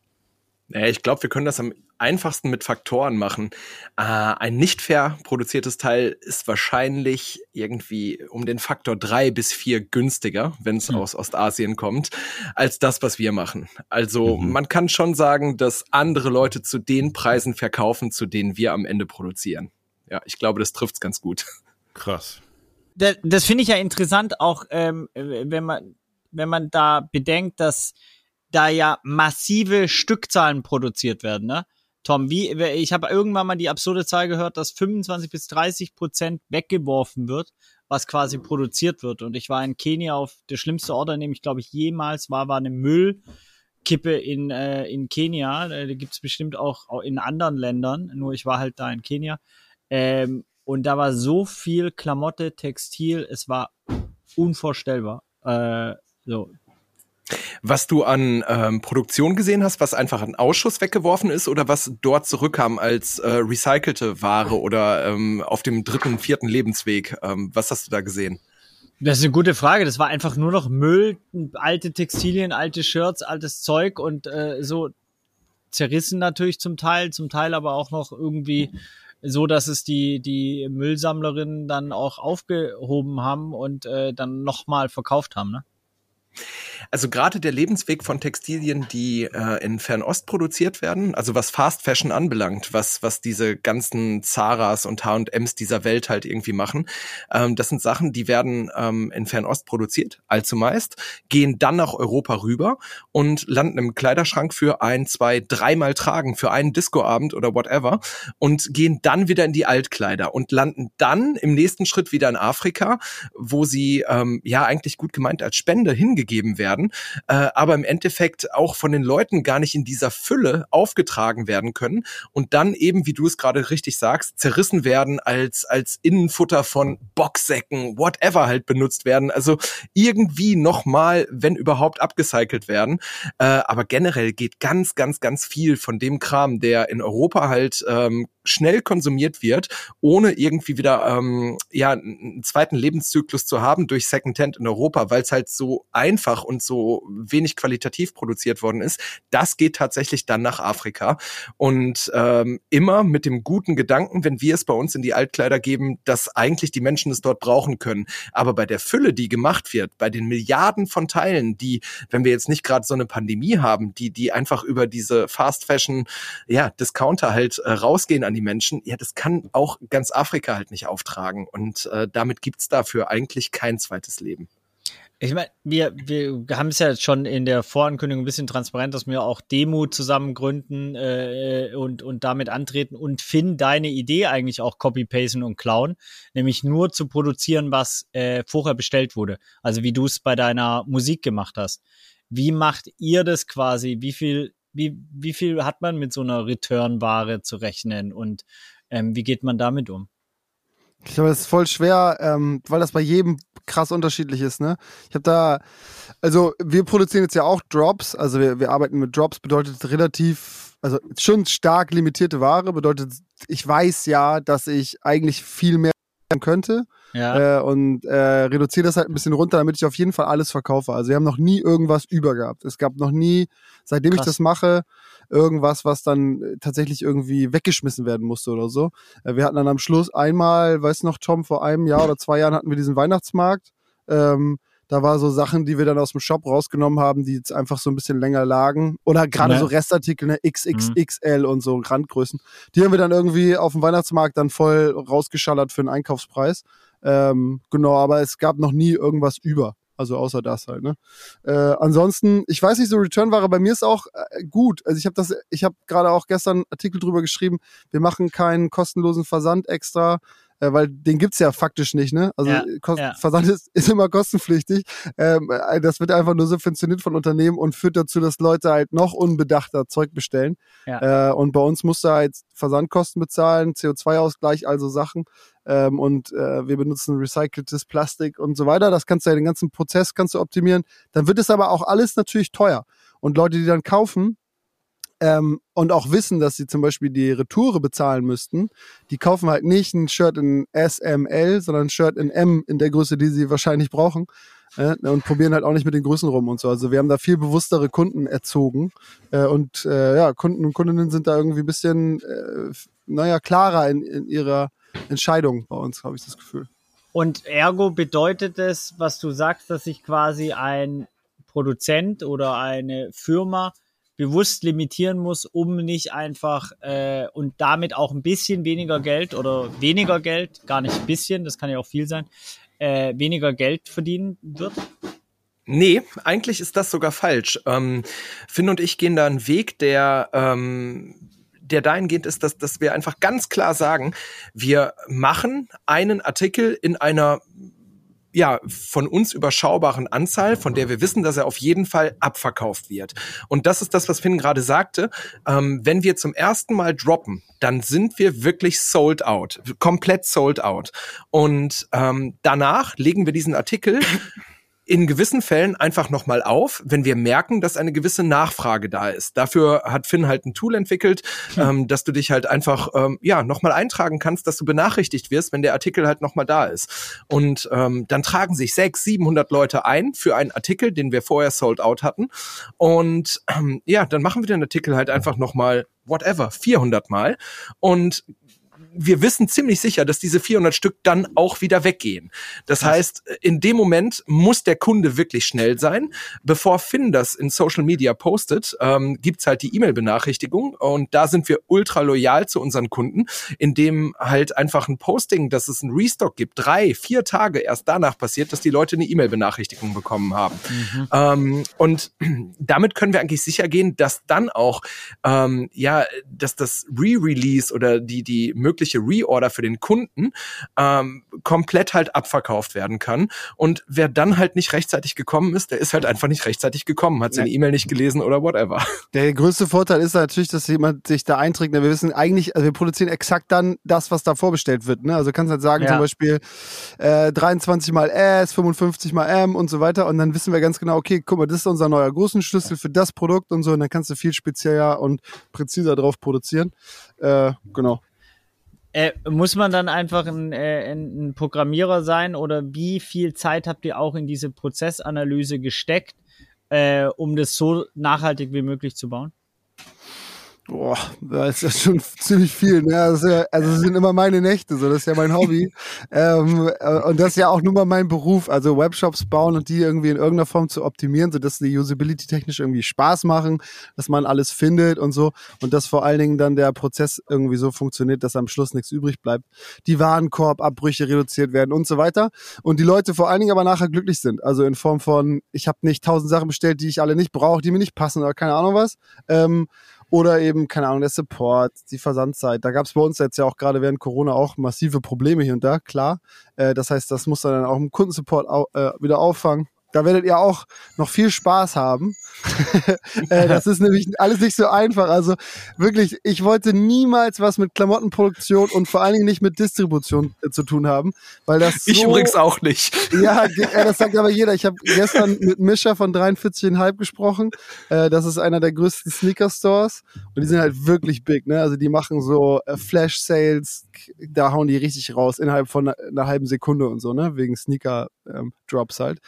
[SPEAKER 4] Ja, ich glaube, wir können das am einfachsten mit Faktoren machen. Äh, ein nicht fair produziertes Teil ist wahrscheinlich irgendwie um den Faktor drei bis vier günstiger, wenn es mhm. aus Ostasien kommt, als das, was wir machen. Also mhm. man kann schon sagen, dass andere Leute zu den Preisen verkaufen, zu denen wir am Ende produzieren ja, ich glaube, das trifft's ganz gut.
[SPEAKER 2] Krass.
[SPEAKER 3] Das, das finde ich ja interessant, auch ähm, wenn man wenn man da bedenkt, dass da ja massive Stückzahlen produziert werden, ne? Tom, wie ich habe irgendwann mal die absurde Zahl gehört, dass 25 bis 30 Prozent weggeworfen wird, was quasi produziert wird. Und ich war in Kenia auf der schlimmste Ort, an dem ich glaube ich jemals war, war eine Müllkippe in äh, in Kenia. Äh, da gibt's bestimmt auch, auch in anderen Ländern. Nur ich war halt da in Kenia. Ähm, und da war so viel Klamotte, Textil, es war unvorstellbar. Äh, so.
[SPEAKER 4] Was du an ähm, Produktion gesehen hast, was einfach ein Ausschuss weggeworfen ist oder was dort zurückkam als äh, recycelte Ware oder ähm, auf dem dritten, vierten Lebensweg, ähm, was hast du da gesehen?
[SPEAKER 3] Das ist eine gute Frage. Das war einfach nur noch Müll, alte Textilien, alte Shirts, altes Zeug und äh, so zerrissen natürlich zum Teil, zum Teil aber auch noch irgendwie so dass es die, die Müllsammlerinnen dann auch aufgehoben haben und äh, dann nochmal verkauft haben, ne?
[SPEAKER 4] Also gerade der Lebensweg von Textilien, die äh, in Fernost produziert werden, also was Fast Fashion anbelangt, was was diese ganzen Zaras und H&Ms dieser Welt halt irgendwie machen, ähm, das sind Sachen, die werden ähm, in Fernost produziert, allzu meist, gehen dann nach Europa rüber und landen im Kleiderschrank für ein, zwei, dreimal tragen für einen Discoabend oder whatever und gehen dann wieder in die Altkleider und landen dann im nächsten Schritt wieder in Afrika, wo sie ähm, ja eigentlich gut gemeint als Spende hingegeben werden werden, äh, aber im Endeffekt auch von den Leuten gar nicht in dieser Fülle aufgetragen werden können und dann eben, wie du es gerade richtig sagst, zerrissen werden als, als Innenfutter von Boxsäcken, whatever halt benutzt werden. Also irgendwie nochmal, wenn überhaupt, abgecycelt werden. Äh, aber generell geht ganz, ganz, ganz viel von dem Kram, der in Europa halt ähm, schnell konsumiert wird, ohne irgendwie wieder ähm, ja einen zweiten Lebenszyklus zu haben durch Secondhand in Europa, weil es halt so einfach und so wenig qualitativ produziert worden ist. Das geht tatsächlich dann nach Afrika und ähm, immer mit dem guten Gedanken, wenn wir es bei uns in die Altkleider geben, dass eigentlich die Menschen es dort brauchen können. Aber bei der Fülle, die gemacht wird, bei den Milliarden von Teilen, die, wenn wir jetzt nicht gerade so eine Pandemie haben, die die einfach über diese Fast Fashion ja Discounter halt äh, rausgehen an an die Menschen, ja, das kann auch ganz Afrika halt nicht auftragen. Und äh, damit gibt's dafür eigentlich kein zweites Leben.
[SPEAKER 3] Ich meine, wir, wir haben es ja jetzt schon in der Vorankündigung ein bisschen transparent, dass wir auch Demo zusammen gründen äh, und, und damit antreten und Finn deine Idee eigentlich auch copy-pasten und klauen, nämlich nur zu produzieren, was äh, vorher bestellt wurde. Also wie du es bei deiner Musik gemacht hast. Wie macht ihr das quasi? Wie viel wie, wie viel hat man mit so einer Return-Ware zu rechnen und ähm, wie geht man damit um?
[SPEAKER 1] Ich glaube, das ist voll schwer, ähm, weil das bei jedem krass unterschiedlich ist. Ne? Ich habe da, also wir produzieren jetzt ja auch Drops, also wir, wir arbeiten mit Drops, bedeutet relativ, also schon stark limitierte Ware, bedeutet, ich weiß ja, dass ich eigentlich viel mehr könnte
[SPEAKER 3] Ja.
[SPEAKER 1] äh, und äh, reduziere das halt ein bisschen runter, damit ich auf jeden Fall alles verkaufe. Also wir haben noch nie irgendwas über gehabt. Es gab noch nie, seitdem
[SPEAKER 3] Krass.
[SPEAKER 1] ich das mache, irgendwas, was dann tatsächlich irgendwie weggeschmissen werden musste oder so. Äh, wir hatten dann am Schluss einmal, weißt du noch, Tom, vor einem Jahr oder zwei Jahren hatten wir diesen Weihnachtsmarkt. Ähm, da war so Sachen, die wir dann aus dem Shop rausgenommen haben, die jetzt einfach so ein bisschen länger lagen. Oder gerade
[SPEAKER 3] Ja.
[SPEAKER 1] so Restartikel, ne, XXXL und so Randgrößen. Die haben wir dann irgendwie auf dem Weihnachtsmarkt dann voll rausgeschallert für einen Einkaufspreis. Ähm, genau, aber es gab noch nie irgendwas über. Also außer das halt, ne? Äh, ansonsten, ich weiß nicht, so Returnware bei mir ist auch äh, gut. Also ich habe das, ich habe gerade auch gestern einen Artikel drüber geschrieben, wir machen keinen kostenlosen Versand extra, äh, weil den gibt's ja faktisch nicht, ne? Also
[SPEAKER 3] Ja,
[SPEAKER 1] Kost
[SPEAKER 3] ja.
[SPEAKER 1] Versand ist, ist immer kostenpflichtig. Ähm, äh, das wird einfach nur subventioniert von Unternehmen und führt dazu, dass Leute halt noch unbedachter Zeug bestellen.
[SPEAKER 3] Ja.
[SPEAKER 1] Äh, und bei uns musst du halt Versandkosten bezahlen, CO2-Ausgleich, also Sachen. Ähm, und äh, wir benutzen recyceltes Plastik und so weiter. Das kannst du ja den ganzen Prozess kannst du optimieren. Dann wird es aber auch alles natürlich teuer. Und Leute, die dann kaufen, ähm, und auch wissen, dass sie zum Beispiel die Retoure bezahlen müssten, die kaufen halt nicht ein Shirt in SML, sondern ein Shirt in M in der Größe, die sie wahrscheinlich brauchen. Äh, und probieren halt auch nicht mit den Größen rum und so. Also wir haben da viel bewusstere Kunden erzogen. Äh, und äh, ja, Kunden und Kundinnen sind da irgendwie ein bisschen, äh, naja, klarer in, in ihrer Entscheidung bei uns, habe ich das Gefühl.
[SPEAKER 3] Und ergo bedeutet es, was du sagst, dass sich quasi ein Produzent oder eine Firma bewusst limitieren muss, um nicht einfach äh, und damit auch ein bisschen weniger Geld oder weniger Geld, gar nicht ein bisschen, das kann ja auch viel sein, äh, weniger Geld verdienen wird.
[SPEAKER 4] Nee, eigentlich ist das sogar falsch. Ähm, Finn und ich gehen da einen Weg, der, ähm, der dahingehend ist, dass, dass wir einfach ganz klar sagen, wir machen einen Artikel in einer ja, von uns überschaubaren Anzahl, von der wir wissen, dass er auf jeden Fall abverkauft wird. Und das ist das, was Finn gerade sagte. Ähm, wenn wir zum ersten Mal droppen, dann sind wir wirklich sold out, komplett sold out. Und ähm, danach legen wir diesen Artikel in gewissen Fällen einfach nochmal auf, wenn wir merken, dass eine gewisse Nachfrage da ist. Dafür hat Finn halt ein Tool entwickelt, ähm, dass du dich halt einfach ähm, ja nochmal eintragen kannst, dass du benachrichtigt wirst, wenn der Artikel halt nochmal da ist. Und ähm, dann tragen sich sechs, 700 Leute ein für einen Artikel, den wir vorher sold out hatten. Und ähm, ja, dann machen wir den Artikel halt einfach nochmal whatever, 400 Mal und wir wissen ziemlich sicher, dass diese 400 Stück dann auch wieder weggehen. Das heißt, in dem Moment muss der Kunde wirklich schnell sein. Bevor Finn das in Social Media postet, ähm, gibt's halt die E-Mail-Benachrichtigung und da sind wir ultra loyal zu unseren Kunden, indem halt einfach ein Posting, dass es einen Restock gibt, drei, vier Tage erst danach passiert, dass die Leute eine E-Mail-Benachrichtigung bekommen haben. Ähm, und damit können wir eigentlich sicher gehen, dass dann auch ähm, ja, dass das Re-Release oder die die mögliche Reorder für den Kunden ähm, komplett halt abverkauft werden kann. Und wer dann halt nicht rechtzeitig gekommen ist, der ist halt einfach nicht rechtzeitig gekommen, hat seine E-Mail nicht gelesen oder whatever.
[SPEAKER 1] Der größte Vorteil ist natürlich, dass jemand sich da einträgt. Wir wissen eigentlich, also wir produzieren exakt dann das, was da vorbestellt wird. Ne? Also du kannst halt sagen,
[SPEAKER 3] Ja.
[SPEAKER 1] zum Beispiel äh, 23 mal S, 55 mal M und so weiter. Und dann wissen wir ganz genau, okay, guck mal, das ist unser neuer Größenschlüssel für das Produkt und so. Und dann kannst du viel spezieller und präziser drauf produzieren. Äh, genau.
[SPEAKER 3] Äh, muss man dann einfach ein, äh, ein Programmierer sein oder wie viel Zeit habt ihr auch in diese Prozessanalyse gesteckt, äh, um das so nachhaltig wie möglich zu bauen?
[SPEAKER 1] Boah, da ist ja schon ziemlich viel. Ne? Das ja, also es sind immer meine Nächte, so das ist ja mein Hobby. (laughs) ähm, äh, und das ist ja auch nur mal mein Beruf, also Webshops bauen und die irgendwie in irgendeiner Form zu optimieren, sodass die Usability technisch irgendwie Spaß machen, dass man alles findet und so. Und dass vor allen Dingen dann der Prozess irgendwie so funktioniert, dass am Schluss nichts übrig bleibt. Die Warenkorbabbrüche reduziert werden und so weiter. Und die Leute vor allen Dingen aber nachher glücklich sind. Also in Form von, ich habe nicht tausend Sachen bestellt, die ich alle nicht brauche, die mir nicht passen oder keine Ahnung was. Ähm, oder eben, keine Ahnung, der Support, die Versandzeit. Da gab es bei uns jetzt ja auch gerade während Corona auch massive Probleme hier und da, klar. Äh, das heißt, das muss dann auch im Kundensupport au äh, wieder auffangen. Da werdet ihr auch noch viel Spaß haben. (laughs) äh, das ist nämlich alles nicht so einfach. Also wirklich, ich wollte niemals was mit Klamottenproduktion und vor allen Dingen nicht mit Distribution äh, zu tun haben, weil das
[SPEAKER 4] Ich
[SPEAKER 1] so
[SPEAKER 4] übrigens auch nicht.
[SPEAKER 1] ja, äh, das sagt aber jeder. Ich habe gestern mit Mischa von 43,5 gesprochen. Das ist einer der größten Sneaker-Stores. Und die sind halt wirklich big, ne? Also die machen so äh, Flash-Sales da hauen die richtig raus innerhalb von einer, halben Sekunde und so, ne? Wegen Sneaker-Drops ähm, halt.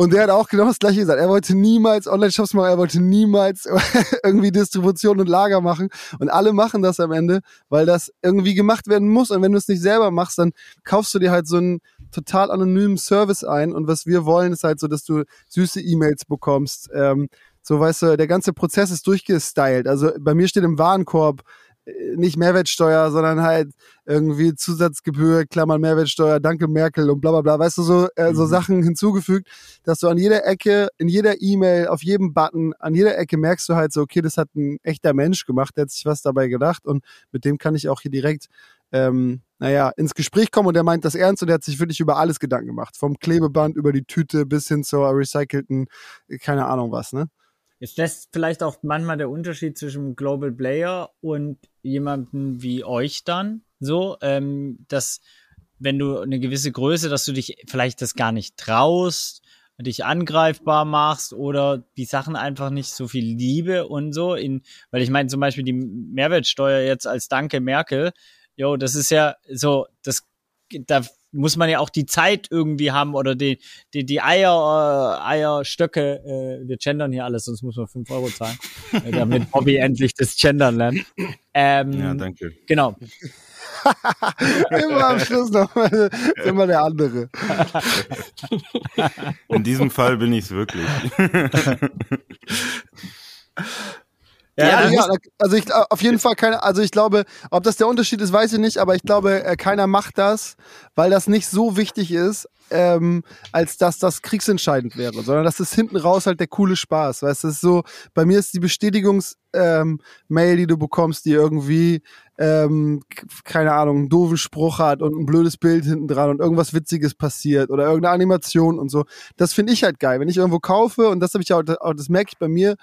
[SPEAKER 1] Und der hat auch genau das gleiche gesagt. Er wollte niemals Online-Shops machen, er wollte niemals (laughs) irgendwie Distribution und Lager machen. Und alle machen das am Ende, weil das irgendwie gemacht werden muss. Und wenn du es nicht selber machst, dann kaufst du dir halt so einen total anonymen Service ein. Und was wir wollen, ist halt so, dass du süße E-Mails bekommst. Ähm, so, weißt du, der ganze Prozess ist durchgestylt. Also bei mir steht im Warenkorb, nicht Mehrwertsteuer, sondern halt irgendwie Zusatzgebühr, Klammern Mehrwertsteuer, danke Merkel und bla bla bla, weißt du, so, äh, so mhm. Sachen hinzugefügt, dass du an jeder Ecke, in jeder E-Mail, auf jedem Button, an jeder Ecke merkst du halt so, okay, das hat ein echter Mensch gemacht, der hat sich was dabei gedacht und mit dem kann ich auch hier direkt ähm, naja, ins Gespräch kommen und der meint das ernst und der hat sich wirklich über alles Gedanken gemacht. Vom Klebeband über die Tüte bis hin zur recycelten, keine Ahnung was, ne?
[SPEAKER 3] Ist das vielleicht auch manchmal der Unterschied zwischen Global Player und jemandem wie euch dann? So, ähm, dass wenn du eine gewisse Größe, dass du dich vielleicht das gar nicht traust, dich angreifbar machst oder die Sachen einfach nicht so viel Liebe und so in, weil ich meine zum Beispiel die Mehrwertsteuer jetzt als Danke Merkel, jo, das ist ja so, das, da muss man ja auch die Zeit irgendwie haben oder die, die, die Eier, äh, Eierstöcke, äh, wir gendern hier alles, sonst muss man fünf Euro zahlen, (laughs) äh, damit Bobby endlich das Gendern lernt. Ähm,
[SPEAKER 2] ja, danke.
[SPEAKER 3] Genau. (laughs)
[SPEAKER 1] immer am Schluss noch mal, immer der andere.
[SPEAKER 2] In diesem Fall bin ich es wirklich. (laughs)
[SPEAKER 1] Ja, ja, ja, also ich auf jeden Fall keine, also ich glaube, ob das der Unterschied ist, weiß ich nicht, aber ich glaube, äh, keiner macht das, weil das nicht so wichtig ist, ähm, als dass das kriegsentscheidend wäre, sondern das ist hinten raus halt der coole Spaß. Weißt du, ist so, bei mir ist die Bestätigungs- ähm, die du bekommst, die irgendwie, ähm, keine Ahnung, einen doofen Spruch hat und ein blödes Bild hinten dran und irgendwas Witziges passiert oder irgendeine Animation und so. Das finde ich halt geil. Wenn ich irgendwo kaufe, und das habe ich auch, das merke ich bei mir,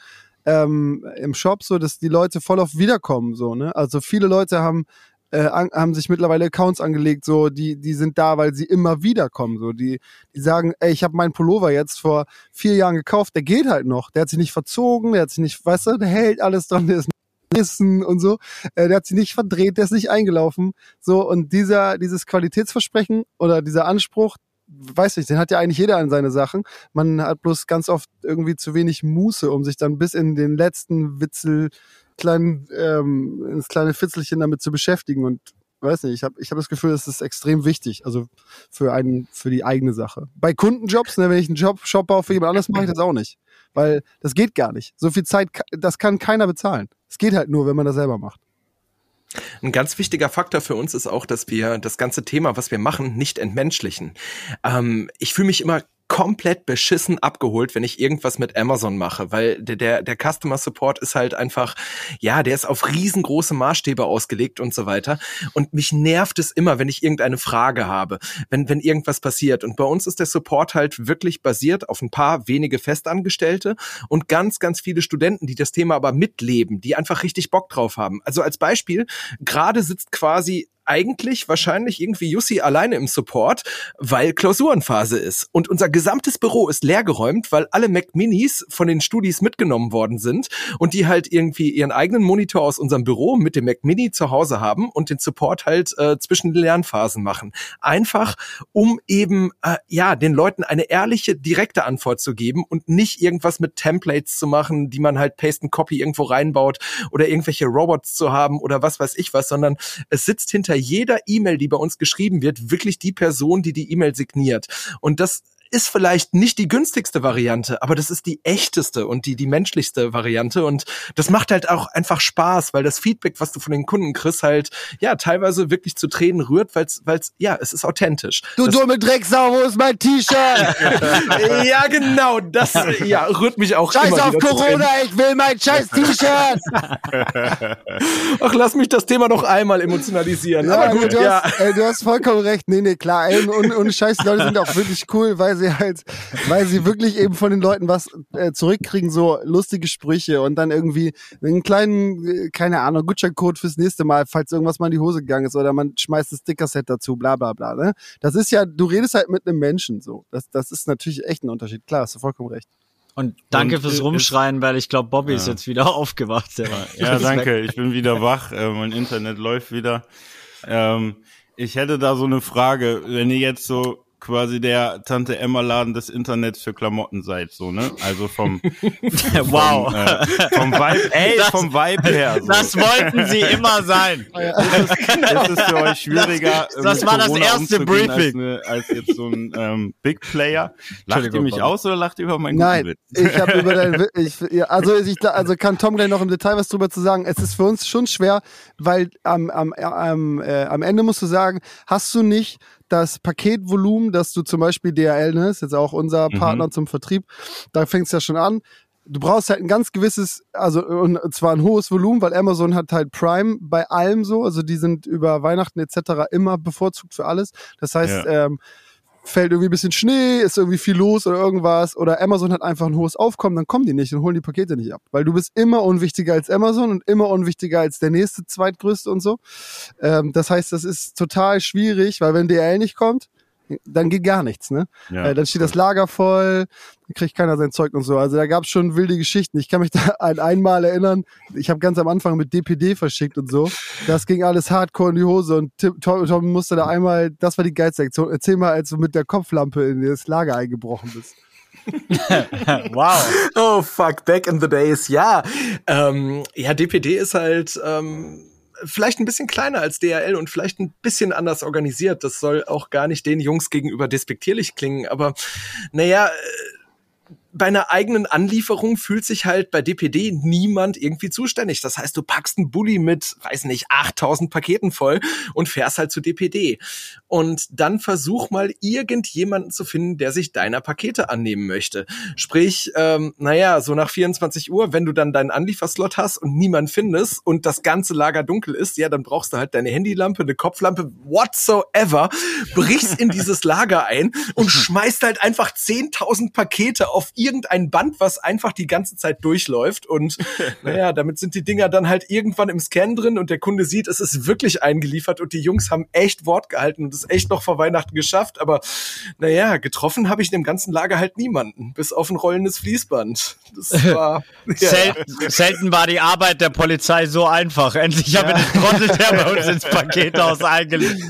[SPEAKER 1] ähm, im Shop so, dass die Leute voll auf wiederkommen, so, ne? Also viele Leute haben äh, haben sich mittlerweile Accounts angelegt, so die die sind da, weil sie immer wiederkommen, so die die sagen, ey, ich habe meinen Pullover jetzt vor vier Jahren gekauft, der geht halt noch, der hat sich nicht verzogen, der hat sich nicht, weißt du, der hält alles dran, der ist Kissen und so. Äh, der hat sich nicht verdreht, der ist nicht eingelaufen. So, und dieser, dieses Qualitätsversprechen oder dieser Anspruch, weiß nicht, den hat ja eigentlich jeder an seine Sachen. Man hat bloß ganz oft irgendwie zu wenig Muße, um sich dann bis in den letzten Witzel kleinen, ähm, ins kleine Fitzelchen damit zu beschäftigen und weiß nicht, ich habe ich hab das Gefühl, das ist extrem wichtig, also für einen, für die eigene Sache. Bei Kundenjobs, ne, wenn ich einen Job, Shop baue für jemand anderes, mache ich das auch nicht. Weil das geht gar nicht. So viel Zeit, das kann keiner bezahlen. Es geht halt nur, wenn man das selber macht.
[SPEAKER 4] Ein ganz wichtiger Faktor für uns ist auch, dass wir das ganze Thema, was wir machen, nicht entmenschlichen. Ähm, ich fühle mich immer komplett beschissen abgeholt, wenn ich irgendwas mit Amazon mache, weil der, der, der Customer Support ist halt einfach, ja, der ist auf riesengroße Maßstäbe ausgelegt und so weiter. Und mich nervt es immer, wenn ich irgendeine Frage habe, wenn, wenn irgendwas passiert. Und bei uns ist der Support halt wirklich basiert auf ein paar wenige Festangestellte und ganz, ganz viele Studenten, die das Thema aber mitleben, die einfach richtig Bock drauf haben. Also als Beispiel, gerade sitzt quasi eigentlich wahrscheinlich irgendwie Jussi alleine im Support, weil Klausurenphase ist. Und unser gesamtes Büro ist leergeräumt, weil alle Mac Minis von den Studis mitgenommen worden sind und die halt irgendwie ihren eigenen Monitor aus unserem Büro mit dem Mac Mini zu Hause haben und den Support halt äh, zwischen den Lernphasen machen. Einfach, um eben äh, ja den Leuten eine ehrliche, direkte Antwort zu geben und nicht irgendwas mit Templates zu machen, die man halt Paste and Copy irgendwo reinbaut oder irgendwelche Robots zu haben oder was weiß ich was, sondern es sitzt hinter hinter jeder E-Mail, die bei uns geschrieben wird, wirklich die Person, die die E-Mail signiert. Und das ist vielleicht nicht die günstigste Variante, aber das ist die echteste und die, die menschlichste Variante. Und das macht halt auch einfach Spaß, weil das Feedback, was du von den Kunden kriegst, halt, ja, teilweise wirklich zu Tränen rührt, weil es, ja, es ist authentisch.
[SPEAKER 1] Du
[SPEAKER 4] das,
[SPEAKER 1] dumme Drecksau, wo ist mein T-Shirt? (laughs)
[SPEAKER 4] ja, genau, das, ja, rührt mich auch
[SPEAKER 1] Scheiß auf Corona, ich will mein scheiß T-Shirt! (laughs)
[SPEAKER 4] Ach, lass mich das Thema noch einmal emotionalisieren.
[SPEAKER 1] Ja, aber gut, du, ja. hast, ey, du hast vollkommen recht. Nee, nee, klar. Ey, und, und scheiß Leute sind auch wirklich cool, weil sie sie halt, weil sie wirklich eben von den Leuten was äh, zurückkriegen, so lustige Sprüche und dann irgendwie einen kleinen, äh, keine Ahnung, Gutscheincode fürs nächste Mal, falls irgendwas mal in die Hose gegangen ist oder man schmeißt ein Sticker-Set dazu, bla bla bla. Ne? Das ist ja, du redest halt mit einem Menschen so. Das, das ist natürlich echt ein Unterschied. Klar, hast du vollkommen recht.
[SPEAKER 3] Und danke und, fürs Rumschreien, weil ich glaube, Bobby ja. ist jetzt wieder (laughs) aufgewacht.
[SPEAKER 2] ja, danke. Ich bin wieder wach. Äh, mein Internet läuft wieder. Ähm, ich hätte da so eine Frage, wenn ihr jetzt so quasi der Tante Emma Laden des Internets für Klamotten seid, so, ne? Also vom, (laughs)
[SPEAKER 3] wow.
[SPEAKER 2] vom, äh, vom Vibe, ey,
[SPEAKER 3] Das-
[SPEAKER 2] vom Vibe her. So.
[SPEAKER 3] Das wollten sie immer sein. (laughs)
[SPEAKER 2] ist es für euch schwieriger,
[SPEAKER 3] Das- das
[SPEAKER 2] mit
[SPEAKER 3] war das erste Briefing.
[SPEAKER 2] Als, eine, als jetzt so ein ähm, Big Player. Lacht ihr mich aus oder lacht ihr über meinen
[SPEAKER 1] Nein,
[SPEAKER 2] Witz?
[SPEAKER 1] ich habe über dein, (laughs) Wi- ich, also ich, also kann Tom gleich noch im Detail was drüber zu sagen. Es ist für uns schon schwer, weil am, am, am, äh, am Ende musst du sagen, hast du nicht das Paketvolumen, dass du zum Beispiel DHL, ne, ist jetzt auch unser
[SPEAKER 2] Mhm.
[SPEAKER 1] Partner zum Vertrieb, da fängt es ja schon an. Du brauchst halt ein ganz gewisses, also und zwar ein hohes Volumen, weil Amazon hat halt Prime bei allem so, also die sind über Weihnachten etc. immer bevorzugt für alles. Das heißt, ähm, fällt irgendwie ein bisschen Schnee, ist irgendwie viel los oder irgendwas oder Amazon hat einfach ein hohes Aufkommen, dann kommen die nicht und holen die Pakete nicht ab, weil du bist immer unwichtiger als Amazon und immer unwichtiger als der nächste zweitgrößte und so. Ähm, das heißt, das ist total schwierig, weil wenn DL nicht kommt, dann geht gar nichts, ne?
[SPEAKER 2] Ja.
[SPEAKER 1] Äh, dann steht das Lager voll, dann kriegt keiner sein Zeug und so. Also da gab's schon wilde Geschichten. Ich kann mich (laughs) da an einmal erinnern, ich habe ganz am Anfang mit DPD verschickt und so. Das ging alles hardcore in die Hose und Tim, Tom, Tom musste da einmal, das war die geilste Aktion. Erzähl mal, als du mit der Kopflampe in das Lager eingebrochen bist. (laughs)
[SPEAKER 3] Wow.
[SPEAKER 4] Oh fuck, back in the days, ja. Ähm, ja, DPD ist halt ähm, vielleicht ein bisschen kleiner als DRL und vielleicht ein bisschen anders organisiert. Das soll auch gar nicht den Jungs gegenüber despektierlich klingen, aber naja, äh, bei einer eigenen Anlieferung fühlt sich halt bei DPD niemand irgendwie zuständig. Das heißt, du packst einen Bulli mit, weiß nicht, 8000 Paketen voll und fährst halt zu DPD. Und dann versuch mal irgendjemanden zu finden, der sich deiner Pakete annehmen möchte. Sprich, ähm, naja, so nach 24 Uhr, wenn du dann deinen Anlieferslot hast und niemand findest und das ganze Lager dunkel ist, ja, dann brauchst du halt deine Handylampe, eine Kopflampe, whatsoever, brichst in dieses (laughs) Lager ein und schmeißt halt einfach 10.000 Pakete auf irgendein Band, was einfach die ganze Zeit durchläuft. Und (laughs) naja, damit sind die Dinger dann halt irgendwann im Scan drin und der Kunde sieht, es ist wirklich eingeliefert und die Jungs haben echt Wort gehalten und es echt noch vor Weihnachten geschafft. Aber naja, getroffen habe ich in dem ganzen Lager halt niemanden, bis auf ein rollendes Fließband. Das (laughs) war ja,
[SPEAKER 3] Selten, selten war die Arbeit der Polizei so einfach. Endlich haben wir den Trottel, der bei uns ins (laughs) Pakethaus eingelegt.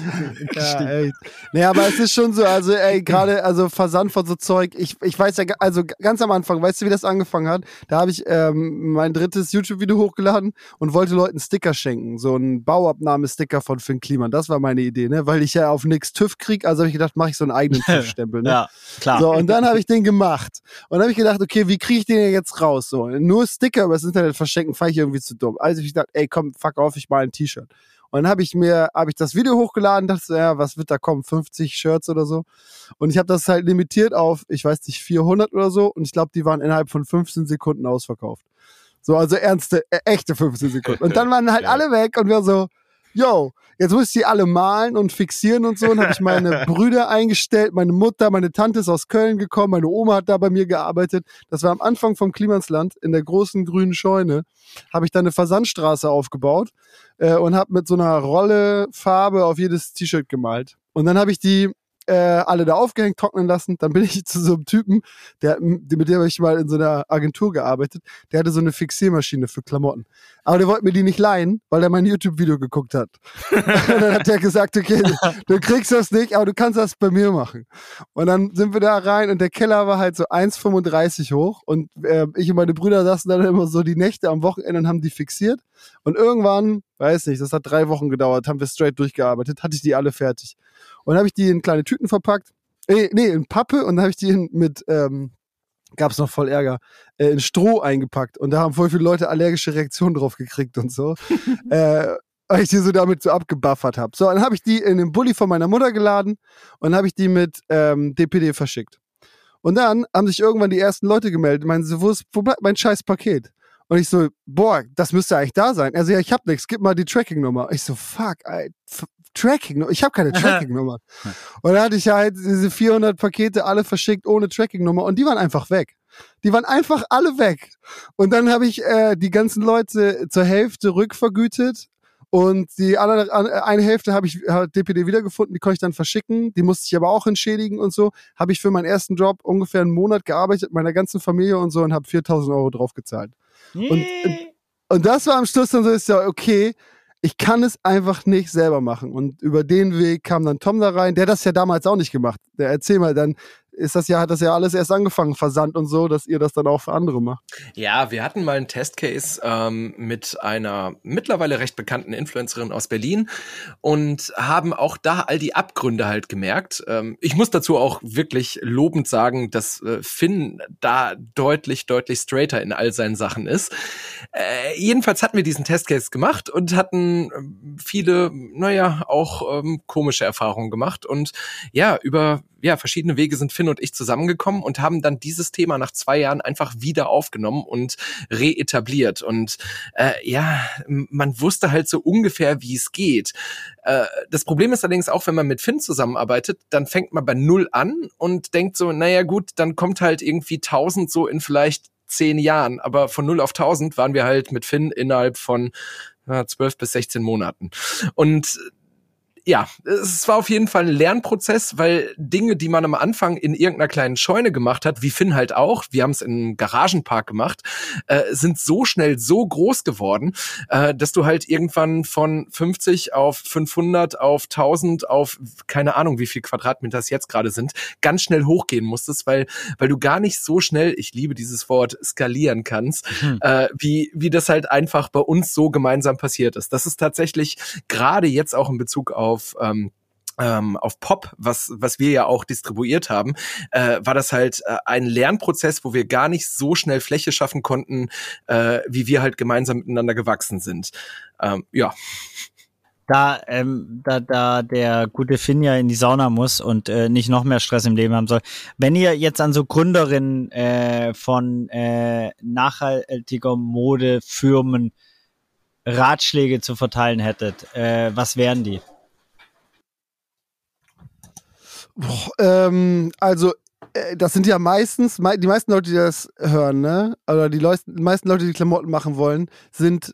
[SPEAKER 1] Ja, echt. Nee, aber es ist schon so, also ey, gerade also Versand von so Zeug, ich, ich weiß ja, also ganz am Anfang, weißt du, wie das angefangen hat? Da habe ich ähm, mein drittes YouTube-Video hochgeladen und wollte Leuten Sticker schenken, so ein Bauabnahmesticker von Finn Kliman, das war meine Idee, ne, weil ich ja auf nix TÜV krieg, also habe ich gedacht, mache ich so einen eigenen (laughs) TÜV-Stempel, ne?
[SPEAKER 3] Ja, klar.
[SPEAKER 1] So, und dann habe ich den gemacht. Und dann habe ich gedacht, okay, wie kriege ich den jetzt raus? So, nur Sticker übers Internet verschenken, fand ich irgendwie zu dumm. Also ich dachte, ey, komm, fuck auf, ich mal ein T-Shirt. Und dann habe ich mir, habe ich das Video hochgeladen, dachte, so, ja, was wird da kommen? 50 Shirts oder so. Und ich habe das halt limitiert auf, ich weiß nicht, 400 oder so. Und ich glaube, die waren innerhalb von 15 Sekunden ausverkauft. So, also ernste, äh, echte 15 Sekunden. Und dann waren halt
[SPEAKER 2] Ja.
[SPEAKER 1] alle weg und wir so, yo, jetzt muss ich die alle malen und fixieren und so. Und habe ich meine (laughs) Brüder eingestellt, meine Mutter, meine Tante ist aus Köln gekommen, meine Oma hat da bei mir gearbeitet. Das war am Anfang vom Klimansland in der großen grünen Scheune. Habe ich da eine Versandstraße aufgebaut äh, und habe mit so einer Rolle Farbe auf jedes T-Shirt gemalt. Und dann habe ich die äh, alle da aufgehängt, trocknen lassen. Dann bin ich (laughs) zu so einem Typen, der, mit dem habe ich mal in so einer Agentur gearbeitet. Der hatte so eine Fixiermaschine für Klamotten. Aber der wollte mir die nicht leihen, weil er mein YouTube-Video geguckt hat. (laughs) und dann hat der gesagt, okay, du kriegst das nicht, aber du kannst das bei mir machen. Und dann sind wir da rein und der Keller war halt so 1,35 hoch und äh, ich und meine Brüder saßen dann immer so die Nächte am Wochenende und haben die fixiert. Und irgendwann, weiß nicht, das hat drei Wochen gedauert, haben wir straight durchgearbeitet, hatte ich die alle fertig. Und dann habe ich die in kleine Tüten verpackt. Äh, nee, in Pappe und dann habe ich die in, mit, ähm, gab's noch voll Ärger, äh, in Stroh eingepackt. Und da haben voll viele Leute allergische Reaktionen drauf gekriegt und so. (laughs) äh, weil ich die so damit so abgebuffert habe. So, dann habe ich die in den Bulli von meiner Mutter geladen und habe ich die mit ähm, DPD verschickt. Und dann haben sich irgendwann die ersten Leute gemeldet, meinen so, wo, ist, wo bleibt mein scheiß Paket? Und ich so, boah, das müsste eigentlich da sein. Also ja, ich hab nichts, gib mal die Tracking-Nummer. Ich so, fuck, ey, Tracking, ich habe keine Tracking-Nummer. und dann hatte ich halt diese 400 Pakete alle verschickt ohne Tracking-Nummer und die waren einfach weg. Die waren einfach alle weg. Und dann habe ich äh, die ganzen Leute zur Hälfte rückvergütet und die andere an- eine Hälfte habe ich hat DPD wiedergefunden, die konnte ich dann verschicken. Die musste ich aber auch entschädigen und so. Habe ich für meinen ersten Job ungefähr einen Monat gearbeitet, meiner ganzen Familie und so und habe 4000 Euro drauf gezahlt. Und, und das war am Schluss dann so, ist ja okay. Ich kann es einfach nicht selber machen. Und über den Weg kam dann Tom da rein, der das ja damals auch nicht gemacht. Der erzähl mal dann, ist das ja, hat das ja alles erst angefangen, Versand und so, dass ihr das dann auch für andere macht.
[SPEAKER 4] Ja, wir hatten mal einen Testcase ähm, mit einer mittlerweile recht bekannten Influencerin aus Berlin und haben auch da all die Abgründe halt gemerkt. Ähm, ich muss dazu auch wirklich lobend sagen, dass äh, Finn da deutlich, deutlich straighter in all seinen Sachen ist. Äh, jedenfalls hatten wir diesen Testcase gemacht und hatten ähm, viele, naja, auch ähm, komische Erfahrungen gemacht und ja, über ja, verschiedene Wege sind Finn und ich zusammengekommen und haben dann dieses Thema nach zwei Jahren einfach wieder aufgenommen und reetabliert. Und äh, ja, man wusste halt so ungefähr, wie es geht. Äh, das Problem ist allerdings auch, wenn man mit Finn zusammenarbeitet, dann fängt man bei Null an und denkt so, naja gut, dann kommt halt irgendwie 1000 so in vielleicht zehn Jahren. Aber von 0 auf 1000 waren wir halt mit Finn innerhalb von zwölf bis 16 Monaten. Und ja, es war auf jeden Fall ein Lernprozess, weil Dinge, die man am Anfang in irgendeiner kleinen Scheune gemacht hat, wie Finn halt auch, wir haben es im Garagenpark gemacht, äh, sind so schnell so groß geworden, äh, dass du halt irgendwann von 50 auf 500 auf 1000 auf keine Ahnung, wie viel Quadratmeter es jetzt gerade sind, ganz schnell hochgehen musstest, weil weil du gar nicht so schnell, ich liebe dieses Wort, skalieren kannst, mhm. äh, wie wie das halt einfach bei uns so gemeinsam passiert ist. Das ist tatsächlich gerade jetzt auch in Bezug auf auf ähm, ähm, auf Pop, was, was wir ja auch distribuiert haben, äh, war das halt äh, ein Lernprozess, wo wir gar nicht so schnell Fläche schaffen konnten, äh, wie wir halt gemeinsam miteinander gewachsen sind. Ähm, ja.
[SPEAKER 3] Da, ähm, da, da der gute Finn ja in die Sauna muss und äh, nicht noch mehr Stress im Leben haben soll. Wenn ihr jetzt an so Gründerinnen äh, von äh, nachhaltiger Modefirmen Ratschläge zu verteilen hättet, äh, was wären die?
[SPEAKER 1] Boah, ähm, also äh, das sind ja meistens, die meisten Leute, die das hören, ne? Oder die, Leute, die meisten Leute, die Klamotten machen wollen, sind,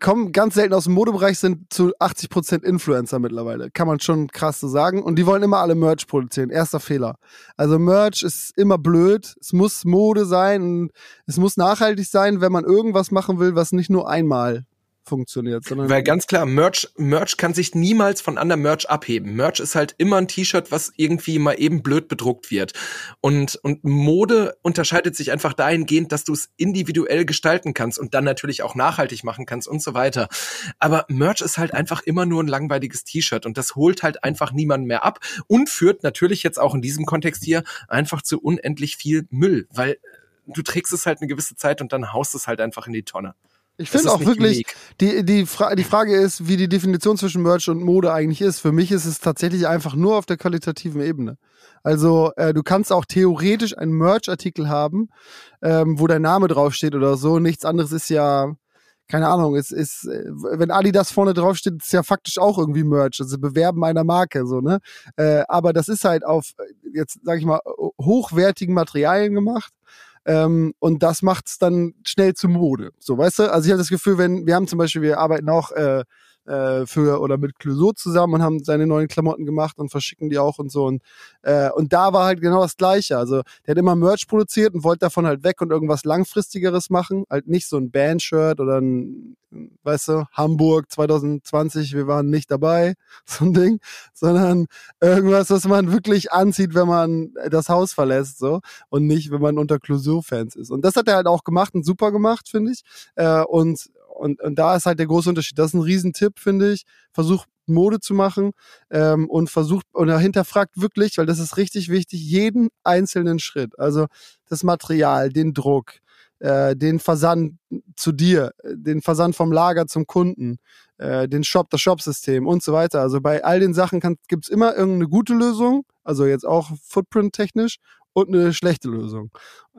[SPEAKER 1] kommen ganz selten aus dem Modebereich, sind zu 80% Influencer mittlerweile. Kann man schon krass so sagen. Und die wollen immer alle Merch produzieren. Erster Fehler. Also Merch ist immer blöd. Es muss Mode sein und es muss nachhaltig sein, wenn man irgendwas machen will, was nicht nur einmal funktioniert. Sondern
[SPEAKER 4] Weil ganz klar, Merch, Merch kann sich niemals von anderem Merch abheben. Merch ist halt immer ein T-Shirt, was irgendwie mal eben blöd bedruckt wird. Und, und Mode unterscheidet sich einfach dahingehend, dass du es individuell gestalten kannst und dann natürlich auch nachhaltig machen kannst und so weiter. Aber Merch ist halt einfach immer nur ein langweiliges T-Shirt und das holt halt einfach niemanden mehr ab und führt natürlich jetzt auch in diesem Kontext hier einfach zu unendlich viel Müll, weil du trägst es halt eine gewisse Zeit und dann haust es halt einfach in die Tonne.
[SPEAKER 1] Ich finde auch wirklich, die, die, Fra die Frage ist, wie die Definition zwischen Merch und Mode eigentlich ist. Für mich ist es tatsächlich einfach nur auf der qualitativen Ebene. Also äh, du kannst auch theoretisch einen Merch-Artikel haben, ähm, wo dein Name draufsteht oder so. Nichts anderes ist ja, keine Ahnung, es ist, äh, wenn Adidas vorne draufsteht, ist ja faktisch auch irgendwie Merch, also Bewerben einer Marke, so, ne? Äh, aber das ist halt auf, jetzt sag ich mal, hochwertigen Materialien gemacht ähm, und das macht's dann schnell zu Mode. So, weißt du? Also ich habe das Gefühl, wenn, wir haben zum Beispiel, wir arbeiten auch äh, äh, für oder mit Clouseau zusammen und haben seine neuen Klamotten gemacht und verschicken die auch und so. Und, äh, und da war halt genau das Gleiche. Also der hat immer Merch produziert und wollte davon halt weg und irgendwas Langfristigeres machen. Halt nicht so ein Bandshirt oder ein, weißt du, Hamburg 2020, wir waren nicht dabei, (laughs) so ein Ding, sondern irgendwas, was man wirklich anzieht, wenn man das Haus verlässt, so. Und nicht, wenn man unter Clouseau-Fans ist. Und das hat er halt auch gemacht und super gemacht, finde ich. Äh, und und, und da ist halt der große Unterschied. Das ist ein Riesentipp, finde ich. Versucht Mode zu machen ähm, und versucht oder hinterfragt wirklich, weil das ist richtig wichtig, jeden einzelnen Schritt. Also das Material, den Druck, äh, den Versand zu dir, den Versand vom Lager zum Kunden, äh, den Shop, das Shopsystem und so weiter. Also bei all den Sachen gibt es immer irgendeine gute Lösung, also jetzt auch Footprint-technisch und eine schlechte Lösung.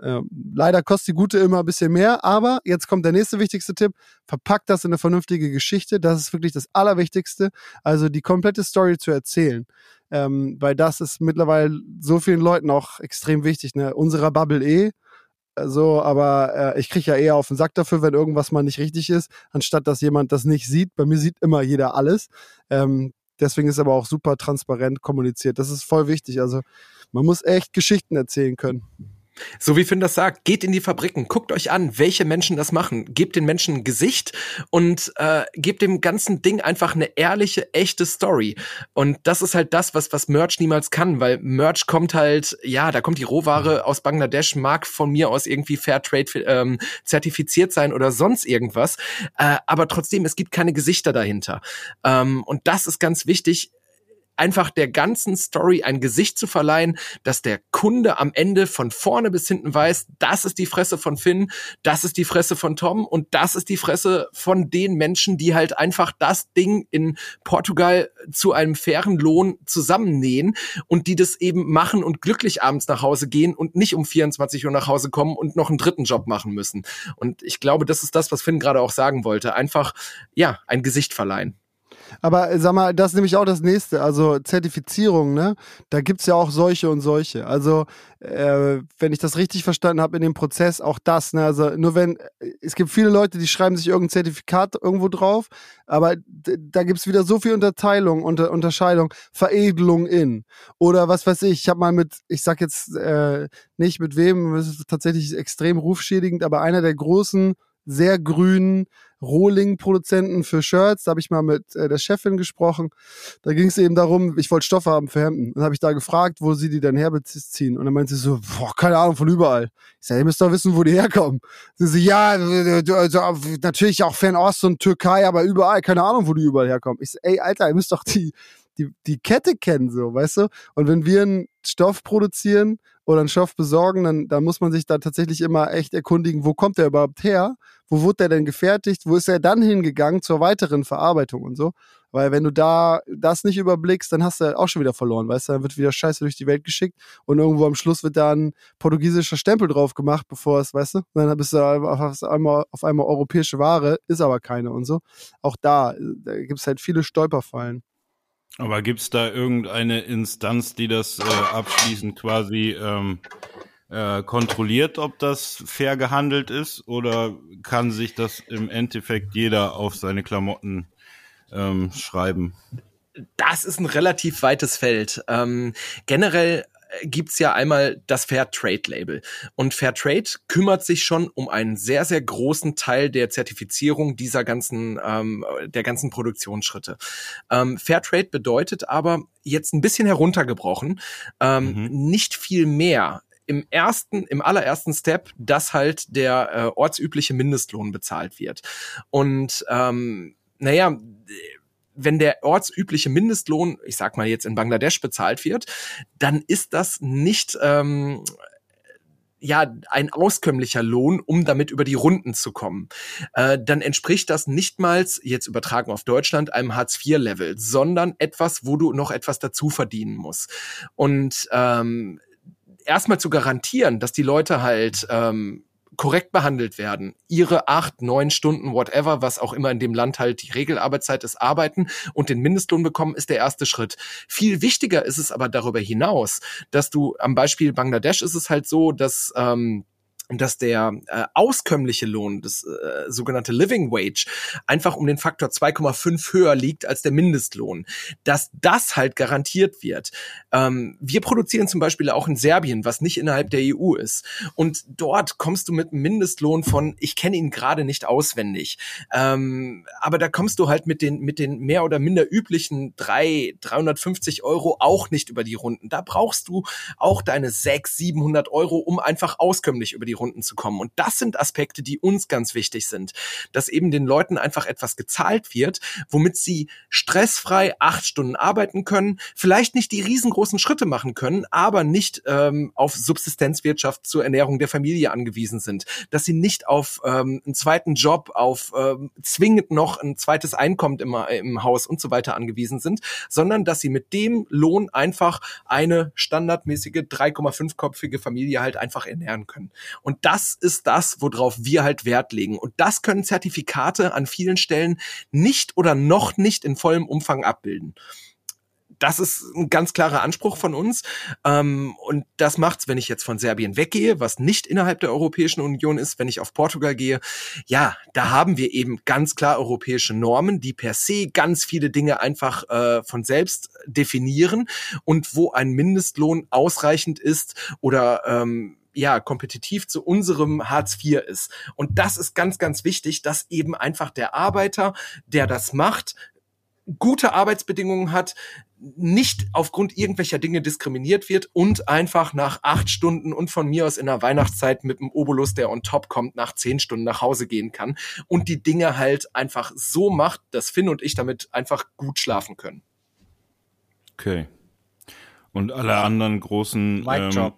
[SPEAKER 1] Ähm, leider kostet die gute immer ein bisschen mehr, aber jetzt kommt der nächste wichtigste Tipp. Verpackt das in eine vernünftige Geschichte. Das ist wirklich das Allerwichtigste. Also die komplette Story zu erzählen. Ähm, weil das ist mittlerweile so vielen Leuten auch extrem wichtig. Ne? Unserer Bubble eh. So, aber äh, ich kriege ja eher auf den Sack dafür, wenn irgendwas mal nicht richtig ist, anstatt dass jemand das nicht sieht. Bei mir sieht immer jeder alles. Ähm, deswegen ist aber auch super transparent kommuniziert. Das ist voll wichtig. Also man muss echt Geschichten erzählen können.
[SPEAKER 4] So wie Finn das sagt, geht in die Fabriken, guckt euch an, welche Menschen das machen, gebt den Menschen ein Gesicht und äh, gebt dem ganzen Ding einfach eine ehrliche, echte Story. Und das ist halt das, was was Merch niemals kann, weil Merch kommt halt, ja, da kommt die Rohware aus Bangladesch, mag von mir aus irgendwie Fairtrade ähm, zertifiziert sein oder sonst irgendwas, äh, aber trotzdem, es gibt keine Gesichter dahinter. Ähm, und das ist ganz wichtig einfach der ganzen Story ein Gesicht zu verleihen, dass der Kunde am Ende von vorne bis hinten weiß, das ist die Fresse von Finn, das ist die Fresse von Tom und das ist die Fresse von den Menschen, die halt einfach das Ding in Portugal zu einem fairen Lohn zusammennähen und die das eben machen und glücklich abends nach Hause gehen und nicht um 24 Uhr nach Hause kommen und noch einen dritten Job machen müssen. Und ich glaube, das ist das, was Finn gerade auch sagen wollte. Einfach, ja, ein Gesicht verleihen.
[SPEAKER 1] Aber äh, sag mal, das ist nämlich auch das nächste. Also Zertifizierung, ne? Da gibt's ja auch solche und solche. Also, äh, wenn ich das richtig verstanden habe in dem Prozess, auch das, ne? Also nur wenn, äh, es gibt viele Leute, die schreiben sich irgendein Zertifikat irgendwo drauf, aber da gibt's wieder so viel Unterteilung, unter, Unterscheidung, Veredelung in. Oder was weiß ich, ich habe mal mit, ich sag jetzt äh, nicht mit wem, das ist tatsächlich extrem rufschädigend, aber einer der großen sehr grünen Rohling-Produzenten für Shirts. Da habe ich mal mit äh, der Chefin gesprochen. Da ging es eben darum, ich wollte Stoffe haben für Hemden. Dann habe ich da gefragt, wo sie die denn herbeziehen. Und dann meinte sie so, boah, keine Ahnung, von überall. Ich sage, ihr müsst doch wissen, wo die herkommen. Sie so, ja, also, natürlich auch Fernost und Türkei, aber überall, keine Ahnung, wo die überall herkommen. Ich so, ey, Alter, ihr müsst doch die, die, die Kette kennen, so, weißt du? Und wenn wir einen Stoff produzieren oder einen Stoff besorgen, dann, dann muss man sich da tatsächlich immer echt erkundigen, wo kommt der überhaupt her? Wo wurde der denn gefertigt? Wo ist er dann hingegangen zur weiteren Verarbeitung und so? Weil wenn du da das nicht überblickst, dann hast du auch schon wieder verloren, weißt du? Dann wird wieder Scheiße durch die Welt geschickt und irgendwo am Schluss wird da ein portugiesischer Stempel drauf gemacht, bevor es, weißt du? dann bist du auf einmal, auf einmal europäische Ware, ist aber keine und so. Auch da, da gibt es halt viele Stolperfallen.
[SPEAKER 2] Aber gibt es da irgendeine Instanz, die das äh, abschließend quasi ähm, äh, kontrolliert, ob das fair gehandelt ist? Oder kann sich das im Endeffekt jeder auf seine Klamotten ähm, schreiben?
[SPEAKER 4] Das ist ein relativ weites Feld. Ähm, generell gibt's ja einmal das Fair Trade Label. Und Fair Trade kümmert sich schon um einen sehr, sehr großen Teil der Zertifizierung dieser ganzen, ähm, der ganzen Produktionsschritte. Ähm, Fair Trade bedeutet aber jetzt ein bisschen heruntergebrochen, ähm, mhm. nicht viel mehr im ersten, im allerersten Step, dass halt der äh, ortsübliche Mindestlohn bezahlt wird. Und ähm, naja, wenn der ortsübliche Mindestlohn, ich sag mal jetzt in Bangladesch bezahlt wird, dann ist das nicht ähm, ja ein auskömmlicher Lohn, um damit über die Runden zu kommen. Äh, dann entspricht das nichtmals, jetzt übertragen auf Deutschland, einem Hartz-IV-Level, sondern etwas, wo du noch etwas dazu verdienen musst. Und ähm, erstmal zu garantieren, dass die Leute halt ähm, korrekt behandelt werden, ihre acht, neun Stunden, whatever, was auch immer in dem Land halt die Regelarbeitszeit ist, arbeiten und den Mindestlohn bekommen, ist der erste Schritt. Viel wichtiger ist es aber darüber hinaus, dass du am Beispiel Bangladesch ist es halt so, dass ähm, dass der äh, auskömmliche Lohn, das äh, sogenannte Living Wage, einfach um den Faktor 2,5 höher liegt als der Mindestlohn. Dass das halt garantiert wird. Ähm, wir produzieren zum Beispiel auch in Serbien, was nicht innerhalb der EU ist. Und dort kommst du mit einem Mindestlohn von, ich kenne ihn gerade nicht auswendig, ähm, aber da kommst du halt mit den, mit den mehr oder minder üblichen drei 350 Euro auch nicht über die Runden. Da brauchst du auch deine 600, 700 Euro, um einfach auskömmlich über die Runden zu kommen. Und das sind Aspekte, die uns ganz wichtig sind, dass eben den Leuten einfach etwas gezahlt wird, womit sie stressfrei acht Stunden arbeiten können, vielleicht nicht die riesengroßen Schritte machen können, aber nicht ähm, auf Subsistenzwirtschaft zur Ernährung der Familie angewiesen sind, dass sie nicht auf ähm, einen zweiten Job, auf ähm, zwingend noch ein zweites Einkommen im, im Haus und so weiter angewiesen sind, sondern dass sie mit dem Lohn einfach eine standardmäßige 3,5-köpfige Familie halt einfach ernähren können. Das ist das, worauf wir halt Wert legen. Und das können Zertifikate an vielen Stellen nicht oder noch nicht in vollem Umfang abbilden das ist ein ganz klarer Anspruch von uns. Ähm, und das macht's, wenn ich jetzt von Serbien weggehe, was nicht innerhalb der Europäischen Union ist, wenn ich auf Portugal gehe. Ja, da haben wir eben ganz klar europäische Normen, die per se ganz viele Dinge einfach äh, von selbst definieren und wo ein Mindestlohn ausreichend ist oder ähm, ja kompetitiv zu unserem Hartz IV ist. Und das ist ganz, ganz wichtig, dass eben einfach der Arbeiter, der das macht, gute Arbeitsbedingungen hat, nicht aufgrund irgendwelcher Dinge diskriminiert wird und einfach nach acht Stunden und von mir aus in der Weihnachtszeit mit dem Obolus, der on top kommt, nach zehn Stunden nach Hause gehen kann und die Dinge halt einfach so macht, dass Finn und ich damit einfach gut schlafen können.
[SPEAKER 2] Okay. Und alle anderen großen ähm,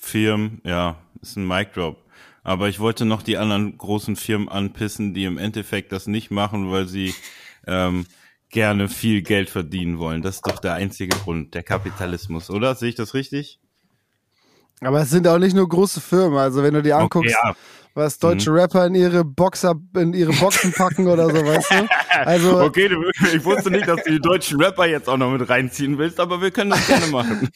[SPEAKER 2] Firmen, ja, ist ein Mic Drop. Aber ich wollte noch die anderen großen Firmen anpissen, die im Endeffekt das nicht machen, weil sie ähm, gerne viel Geld verdienen wollen. Das ist doch der einzige Grund, der Kapitalismus, oder? Sehe ich das richtig?
[SPEAKER 1] Aber es sind auch nicht nur große Firmen. Also wenn du die anguckst, okay, ja was deutsche mhm. Rapper in ihre Boxer, in ihre Boxen packen oder so, weißt du?
[SPEAKER 2] Also. (laughs) Okay, ich wusste nicht, dass du die deutschen Rapper jetzt auch noch mit reinziehen willst, aber wir können das gerne machen.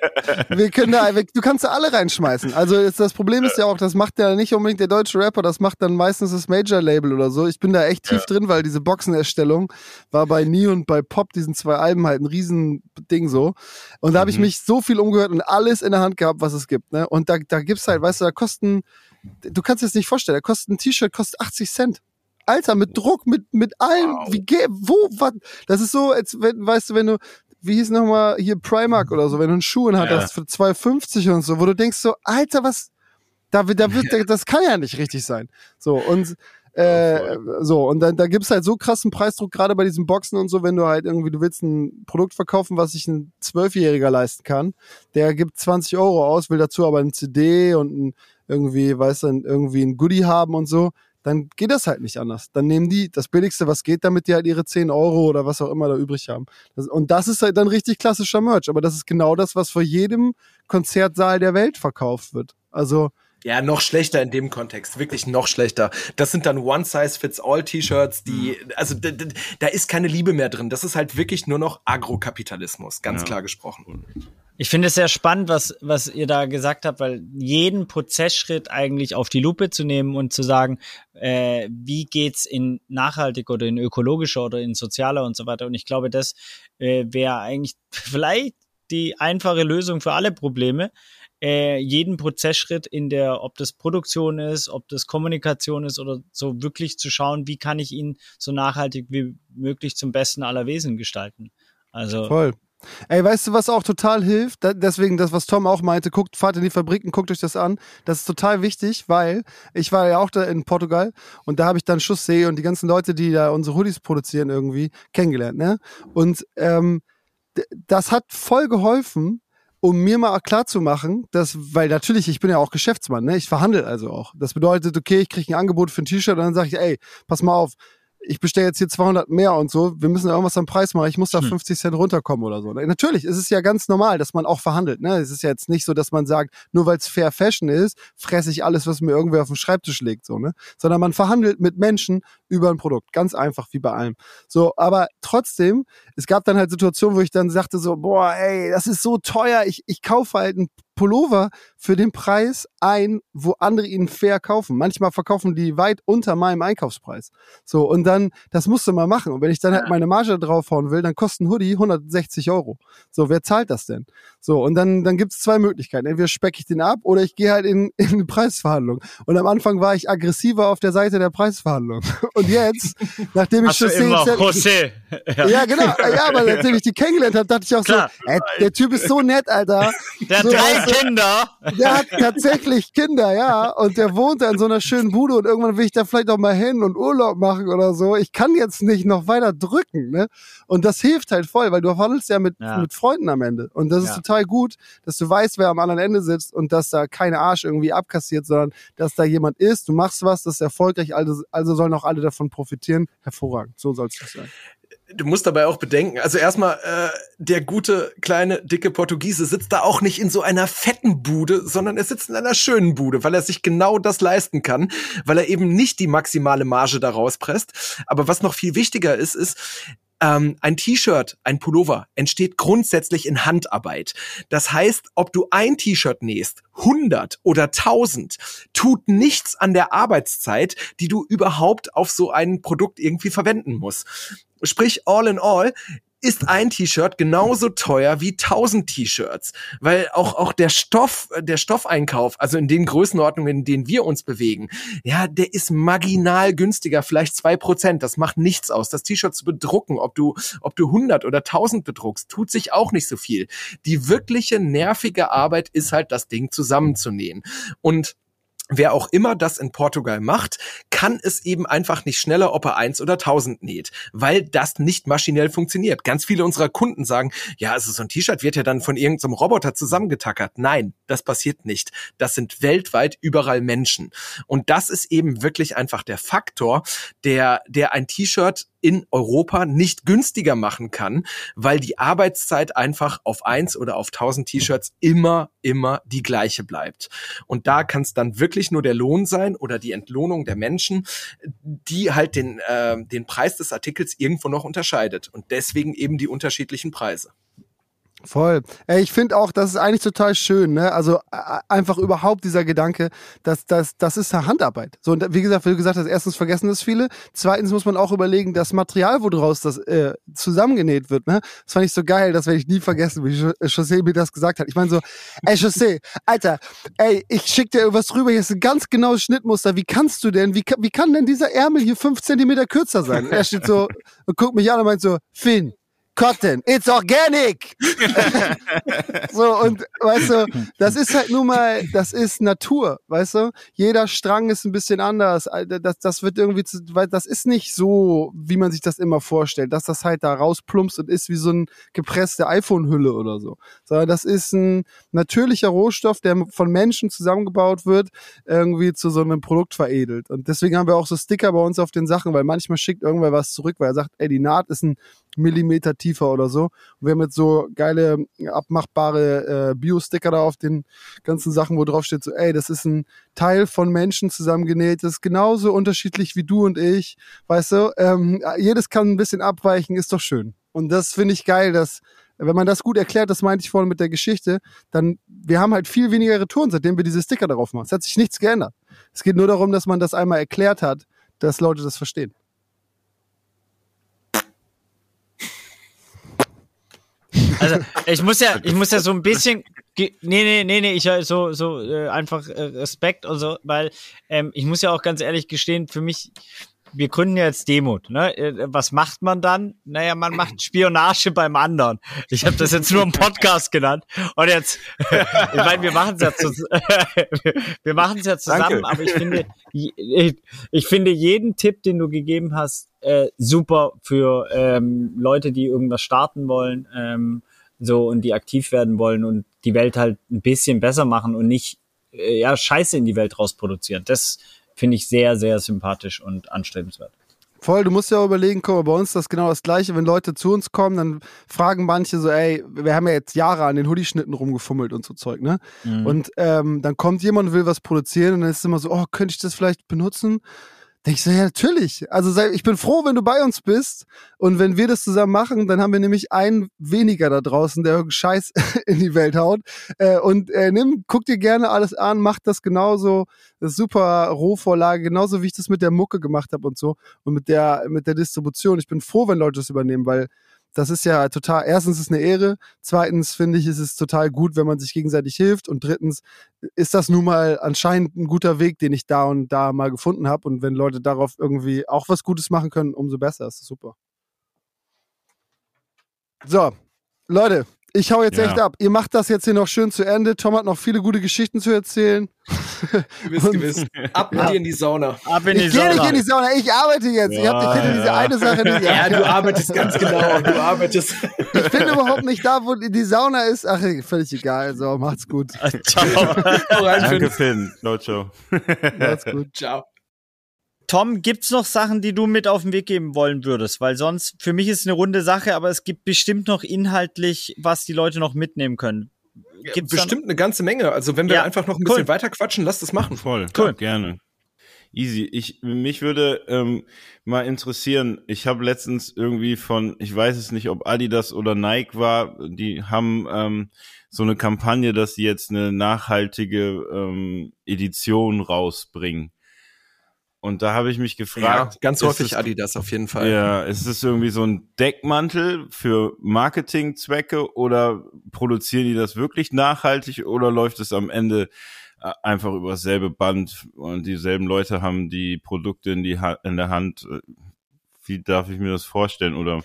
[SPEAKER 2] (laughs)
[SPEAKER 1] wir können da, du kannst da alle reinschmeißen. Also jetzt, das Problem ist ja auch, das macht ja nicht unbedingt der deutsche Rapper, das macht dann meistens das Major-Label oder so. Ich bin da echt tief ja. drin, weil diese Boxenerstellung war bei Nie und bei Pop, diesen zwei Alben halt ein Riesending so. Und da habe ich mhm. mich so viel umgehört und alles in der Hand gehabt, was es gibt. Ne? Und da, da gibt's halt, weißt du, da kosten du kannst es nicht vorstellen, da kostet ein T-Shirt kostet 80 Cent. Alter, mit Druck, mit, mit allem, wow. wie geht, wo, was? Das ist so, als wenn, weißt du, wenn du, wie hieß nochmal hier Primark oder so, wenn du einen Schuh in ja. für 2,50 und so, wo du denkst so, Alter, was, da, da wird, (laughs) das kann ja nicht richtig sein. So, und, äh, so, und dann da gibt's halt so krassen Preisdruck, gerade bei diesen Boxen und so, wenn du halt irgendwie, du willst ein Produkt verkaufen, was sich ein Zwölfjähriger leisten kann, der gibt 20 Euro aus, will dazu aber ein CD und ein irgendwie, weißt du, irgendwie ein Goodie haben und so, dann geht das halt nicht anders. Dann nehmen die das Billigste, was geht, damit die halt ihre 10 Euro oder was auch immer da übrig haben. Und das ist halt dann richtig klassischer Merch. Aber das ist genau das, was vor jedem Konzertsaal der Welt verkauft wird. Also,
[SPEAKER 4] ja, noch schlechter in dem Kontext, wirklich noch schlechter. Das sind dann One-Size-Fits-All-T-Shirts, die, also da ist keine Liebe mehr drin. Das ist halt wirklich nur noch Agrokapitalismus, ganz ja. klar gesprochen.
[SPEAKER 3] Ich finde es sehr spannend, was, was ihr da gesagt habt, weil jeden Prozessschritt eigentlich auf die Lupe zu nehmen und zu sagen, äh, wie geht's in nachhaltig oder in ökologischer oder in sozialer und so weiter. Und ich glaube, das äh, wäre eigentlich (laughs) vielleicht die einfache Lösung für alle Probleme. Äh, jeden Prozessschritt in der, ob das Produktion ist, ob das Kommunikation ist oder so wirklich zu schauen, wie kann ich ihn so nachhaltig wie möglich zum besten aller Wesen gestalten. Also
[SPEAKER 1] Voll. Ey, weißt du, was auch total hilft? Da, deswegen das, was Tom auch meinte, guckt, fahrt in die Fabriken, guckt euch das an. Das ist total wichtig, weil ich war ja auch da in Portugal und da habe ich dann Schusssee und die ganzen Leute, die da unsere Hoodies produzieren, irgendwie kennengelernt. Ne? Und ähm, das hat voll geholfen, um mir mal klar zu machen, dass, weil natürlich, ich bin ja auch Geschäftsmann, ne? Ich verhandle also auch. Das bedeutet, okay, ich kriege ein Angebot für ein T-Shirt und dann sage ich, ey, pass mal auf, ich bestelle jetzt hier 200 mehr und so, wir müssen irgendwas am Preis machen, ich muss da 50 hm. Cent runterkommen oder so. Natürlich, es ist ja ganz normal, dass man auch verhandelt. Ne? Es ist ja jetzt nicht so, dass man sagt, nur weil es Fair Fashion ist, fresse ich alles, was mir irgendwer auf den Schreibtisch legt, so, ne? Sondern man verhandelt mit Menschen über ein Produkt. Ganz einfach, wie bei allem. So, aber trotzdem, es gab dann halt Situationen, wo ich dann sagte so, boah, ey, das ist so teuer, ich, ich kaufe halt ein Pullover für den Preis ein, wo andere ihn fair kaufen. Manchmal verkaufen die weit unter meinem Einkaufspreis. So, und dann, das musst du mal machen. Und wenn ich dann halt meine Marge draufhauen will, dann kostet ein Hoodie 160 Euro. So, wer zahlt das denn? So, und dann, dann gibt's zwei Möglichkeiten. Entweder specke ich den ab oder ich gehe halt in, in eine Preisverhandlung. Und am Anfang war ich aggressiver auf der Seite der Preisverhandlung. (laughs) Und jetzt, (laughs) nachdem ich schon
[SPEAKER 3] José. (laughs)
[SPEAKER 1] Ja. ja, genau. Ja, aber nachdem ich die kennengelernt habe, dachte ich auch Klar. so, ey, der Typ ist so nett, Alter.
[SPEAKER 3] Der
[SPEAKER 1] so,
[SPEAKER 3] drei Kinder.
[SPEAKER 1] Der hat tatsächlich Kinder, ja. Und der wohnt da in so einer schönen Bude und irgendwann will ich da vielleicht auch mal hin und Urlaub machen oder so. Ich kann jetzt nicht noch weiter drücken, ne? Und das hilft halt voll, weil du verhandelst ja mit, ja. mit Freunden am Ende. Und das ist ja. total gut, dass du weißt, wer am anderen Ende sitzt und dass da keine Arsch irgendwie abkassiert, sondern dass da jemand ist, du machst was, das ist erfolgreich, also, also sollen auch alle davon profitieren. Hervorragend. So soll es sein
[SPEAKER 4] du musst dabei auch bedenken, also erstmal, äh, der gute, kleine, dicke Portugiese sitzt da auch nicht in so einer fetten Bude, sondern er sitzt in einer schönen Bude, weil er sich genau das leisten kann, weil er eben nicht die maximale Marge daraus presst. Aber was noch viel wichtiger ist, ist, ähm, ein T-Shirt, ein Pullover entsteht grundsätzlich in Handarbeit. Das heißt, ob du ein T-Shirt nähst, 100 oder 1000, tut nichts an der Arbeitszeit, die du überhaupt auf so ein Produkt irgendwie verwenden musst. Sprich, all in all, ist ein T-Shirt genauso teuer wie 1000 T-Shirts, weil auch auch der Stoff, der Stoffeinkauf, also in den Größenordnungen, in denen wir uns bewegen, ja, der ist marginal günstiger, vielleicht zwei Prozent. Das macht nichts aus. Das T-Shirt zu bedrucken, ob du ob du 100 oder 1000 bedruckst, tut sich auch nicht so viel. Die wirkliche nervige Arbeit ist halt das Ding zusammenzunähen und wer auch immer das in Portugal macht, kann es eben einfach nicht schneller, ob er eins oder tausend näht, weil das nicht maschinell funktioniert. Ganz viele unserer Kunden sagen, ja, also so ein T-Shirt wird ja dann von irgendeinem Roboter zusammengetackert. Nein, das passiert nicht. Das sind weltweit überall Menschen. Und das ist eben wirklich einfach der Faktor, der, der ein T-Shirt in Europa nicht günstiger machen kann, weil die Arbeitszeit einfach auf eins oder auf tausend T-Shirts immer, immer die gleiche bleibt. Und da kann es dann wirklich nur der Lohn sein oder die Entlohnung der Menschen, die halt den, äh, den Preis des Artikels irgendwo noch unterscheidet. Und deswegen eben die unterschiedlichen Preise.
[SPEAKER 1] Voll. Ey, ich finde auch, das ist eigentlich total schön, ne? Also einfach überhaupt dieser Gedanke, dass das, das ist eine Handarbeit. So, und wie gesagt, wie du gesagt hast, erstens vergessen das viele. Zweitens muss man auch überlegen, das Material, woraus das äh, zusammengenäht wird, ne? Das fand ich so geil, das werde ich nie vergessen, wie José mir das gesagt hat. Ich meine so, ey José, Alter, ey, ich schick dir irgendwas rüber, hier ist ein ganz genaues Schnittmuster. Wie kannst du denn, wie, wie kann denn dieser Ärmel hier fünf Zentimeter kürzer sein? er steht so und guckt mich an und meint so, Finn, Cotton, it's organic. (laughs) so, und weißt du, das ist halt nun mal, das ist Natur, weißt du? Jeder Strang ist ein bisschen anders. Das, das wird irgendwie, zu, weil das ist nicht so, wie man sich das immer vorstellt, dass das halt da rausplumpst und ist wie so ein gepresste iPhone-Hülle oder so. Sondern das ist ein natürlicher Rohstoff, der von Menschen zusammengebaut wird, irgendwie zu so einem Produkt veredelt. Und deswegen haben wir auch so Sticker bei uns auf den Sachen, weil manchmal schickt irgendwer was zurück, weil er sagt, ey, die Naht ist ein Millimeter tiefer oder so. Und wir haben jetzt so geile, abmachbare äh, Bio-Sticker da auf den ganzen Sachen, wo drauf steht so, ey, das ist ein Teil von Menschen zusammengenäht, das ist genauso unterschiedlich wie du und ich, weißt du, ähm, jedes kann ein bisschen abweichen, ist doch schön. Und das finde ich geil, dass wenn man das gut erklärt, das meinte ich vorhin mit der Geschichte, dann, wir haben halt viel weniger Retouren, seitdem wir diese Sticker darauf machen. Es hat sich nichts geändert. Es geht nur darum, dass man das einmal erklärt hat, dass Leute das verstehen.
[SPEAKER 3] Also ich muss ja, (laughs) ich muss ja so ein bisschen, nee, nee, nee, nee, ich so, so äh, einfach äh, Respekt und so, weil ähm, ich muss ja auch ganz ehrlich gestehen, für mich, wir gründen ja jetzt Demut. Ne? Äh, was macht man dann? Naja, man macht Spionage beim anderen. Ich habe das jetzt nur im Podcast genannt. Und jetzt, (laughs) ich meine, wir machen es ja, zu, (laughs) wir machen es ja zusammen, Danke. aber ich finde, ich, ich finde jeden Tipp, den du gegeben hast, äh, super für ähm, Leute, die irgendwas starten wollen, ähm, so und die aktiv werden wollen und die Welt halt ein bisschen besser machen und nicht äh, ja Scheiße in die Welt rausproduzieren. Das finde ich sehr, sehr sympathisch und anstrebenswert.
[SPEAKER 1] Voll, du musst ja auch überlegen, guck mal, bei uns ist das genau das Gleiche. Wenn Leute zu uns kommen, dann fragen manche so, ey, wir haben ja jetzt Jahre an den Hoodie-Schnitten rumgefummelt und so Zeug, ne? Mhm. Und ähm, dann kommt jemand und will was produzieren und dann ist es immer so, oh, könnte ich das vielleicht benutzen? Denke ich so, ja, natürlich. Also ich bin froh, wenn du bei uns bist. Und wenn wir das zusammen machen, dann haben wir nämlich einen weniger da draußen, der irgendeinen Scheiß (laughs) in die Welt haut. Äh, und äh, nimm, guck dir gerne alles an, mach das genauso. Das ist super Rohvorlage, genauso wie ich das mit der Mucke gemacht habe und so. Und mit der, mit der Distribution. Ich bin froh, wenn Leute das übernehmen, weil das ist ja total, erstens ist es eine Ehre, zweitens finde ich, ist es total gut, wenn man sich gegenseitig hilft und drittens ist das nun mal anscheinend ein guter Weg, den ich da und da mal gefunden habe und wenn Leute darauf irgendwie auch was Gutes machen können, umso besser, das ist super. So, Leute, ich hau jetzt ja. echt ab. Ihr macht das jetzt hier noch schön zu Ende. Tom hat noch viele gute Geschichten zu erzählen. (laughs)
[SPEAKER 4] Gewiss, gewiss. Ab mit dir in die Sauna.
[SPEAKER 1] Ab in die ich gehe nicht in die Sauna, ich arbeite jetzt. Ja, ich habe ja. diese eine Sache nicht.
[SPEAKER 4] Ja, du arbeitest ganz (laughs) genau. Du arbeitest.
[SPEAKER 1] Ich bin überhaupt nicht da, wo die Sauna ist. Ach, völlig egal. So, macht's gut. (laughs)
[SPEAKER 2] Ciao. Danke, Finn. No, ciao.
[SPEAKER 3] Macht's gut. Ciao. Tom, gibt's noch Sachen, die du mit auf den Weg geben wollen würdest? Weil sonst, für mich ist es eine runde Sache, aber es gibt bestimmt noch inhaltlich, was die Leute noch mitnehmen können.
[SPEAKER 4] Gibt's bestimmt eine ganze Menge. Also wenn wir ja, einfach noch ein bisschen weiter quatschen, lass das machen.
[SPEAKER 2] Voll, cool. gerne. Easy. Ich mich würde ähm, mal interessieren. Ich habe letztens irgendwie von, ich weiß es nicht, ob Adidas oder Nike war, die haben ähm, so eine Kampagne, dass sie jetzt eine nachhaltige ähm, Edition rausbringen. Und da habe ich mich gefragt.
[SPEAKER 4] Ja, ganz häufig Adidas auf jeden Fall.
[SPEAKER 2] Ja, ist es irgendwie so ein Deckmantel für Marketingzwecke oder produzieren die das wirklich nachhaltig oder läuft es am Ende äh, einfach über dasselbe Band und dieselben Leute haben die Produkte in, die ha in der Hand? Wie darf ich mir das vorstellen? Oder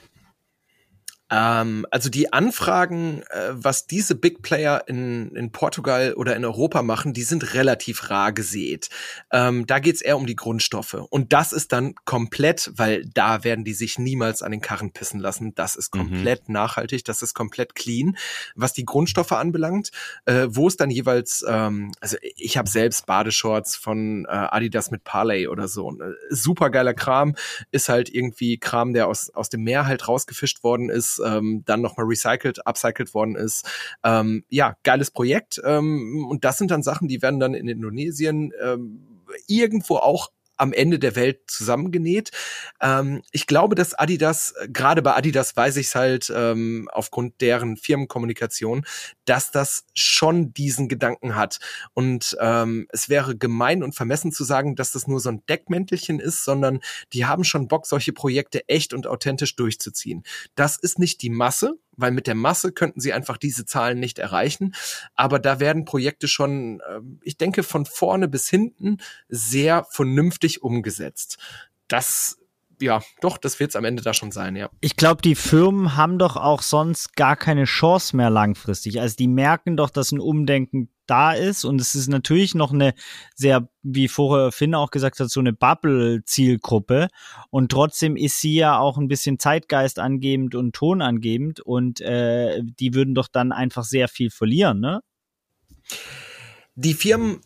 [SPEAKER 4] ähm, also die Anfragen, äh, was diese Big Player in, in Portugal oder in Europa machen, die sind relativ rar gesät. Ähm, da geht's eher um die Grundstoffe. Und das ist dann komplett, weil da werden die sich niemals an den Karren pissen lassen. Das ist mhm. komplett mhm. nachhaltig, das ist komplett clean. Was die Grundstoffe anbelangt, äh, wo es dann jeweils, ähm, also ich habe selbst Badeshorts von äh, Adidas mit Parley oder so. Äh, Super geiler Kram, ist halt irgendwie Kram, der aus, aus dem Meer halt rausgefischt worden ist ähm, dann nochmal recycelt, upcycled worden ist. Ähm, ja, geiles Projekt. Ähm, und das sind dann Sachen, die werden dann in Indonesien ähm, irgendwo auch am Ende der Welt zusammengenäht. Ähm, ich glaube, dass Adidas, gerade bei Adidas weiß ich es halt ähm, aufgrund deren Firmenkommunikation, dass das schon diesen Gedanken hat. Und ähm, es wäre gemein und vermessen zu sagen, dass das nur so ein Deckmäntelchen ist, sondern die haben schon Bock, solche Projekte echt und authentisch durchzuziehen. Das ist nicht die Masse, weil mit der Masse könnten sie einfach diese Zahlen nicht erreichen. Aber da werden Projekte schon, ähm, ich denke, von vorne bis hinten sehr vernünftig umgesetzt. Das ja, doch, das wird's am Ende da schon sein, ja.
[SPEAKER 3] Ich glaube, die Firmen haben doch auch sonst gar keine Chance mehr langfristig. Also die merken doch, dass ein Umdenken da ist und es ist natürlich noch eine sehr, wie vorher Finn auch gesagt hat, so eine Bubble-Zielgruppe und trotzdem ist sie ja auch ein bisschen Zeitgeist angebend und Ton angebend und äh, die würden doch dann einfach sehr viel verlieren, ne?
[SPEAKER 4] Die Firmen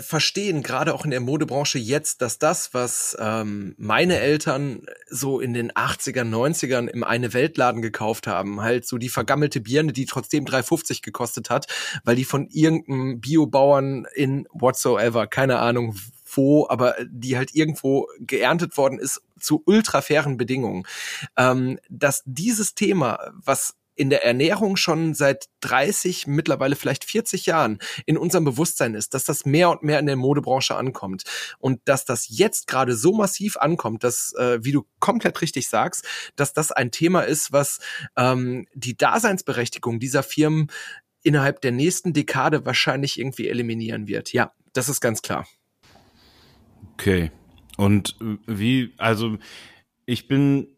[SPEAKER 4] verstehen, gerade auch in der Modebranche jetzt, dass das, was ähm, meine Eltern so in den 80er, 90ern im eine Weltladen gekauft haben, halt so die vergammelte Birne, die trotzdem 3,50 gekostet hat, weil die von irgendeinem Biobauern in whatsoever, keine Ahnung wo, aber die halt irgendwo geerntet worden ist zu ultra fairen Bedingungen. Ähm, dass dieses Thema, was in der Ernährung schon seit 30, mittlerweile vielleicht 40 Jahren in unserem Bewusstsein ist, dass das mehr und mehr in der Modebranche ankommt und dass das jetzt gerade so massiv ankommt, dass, äh, wie du komplett richtig sagst, dass das ein Thema ist, was ähm, die Daseinsberechtigung dieser Firmen innerhalb der nächsten Dekade wahrscheinlich irgendwie eliminieren wird. Ja, das ist ganz klar.
[SPEAKER 2] Okay. Und äh, wie, also ich bin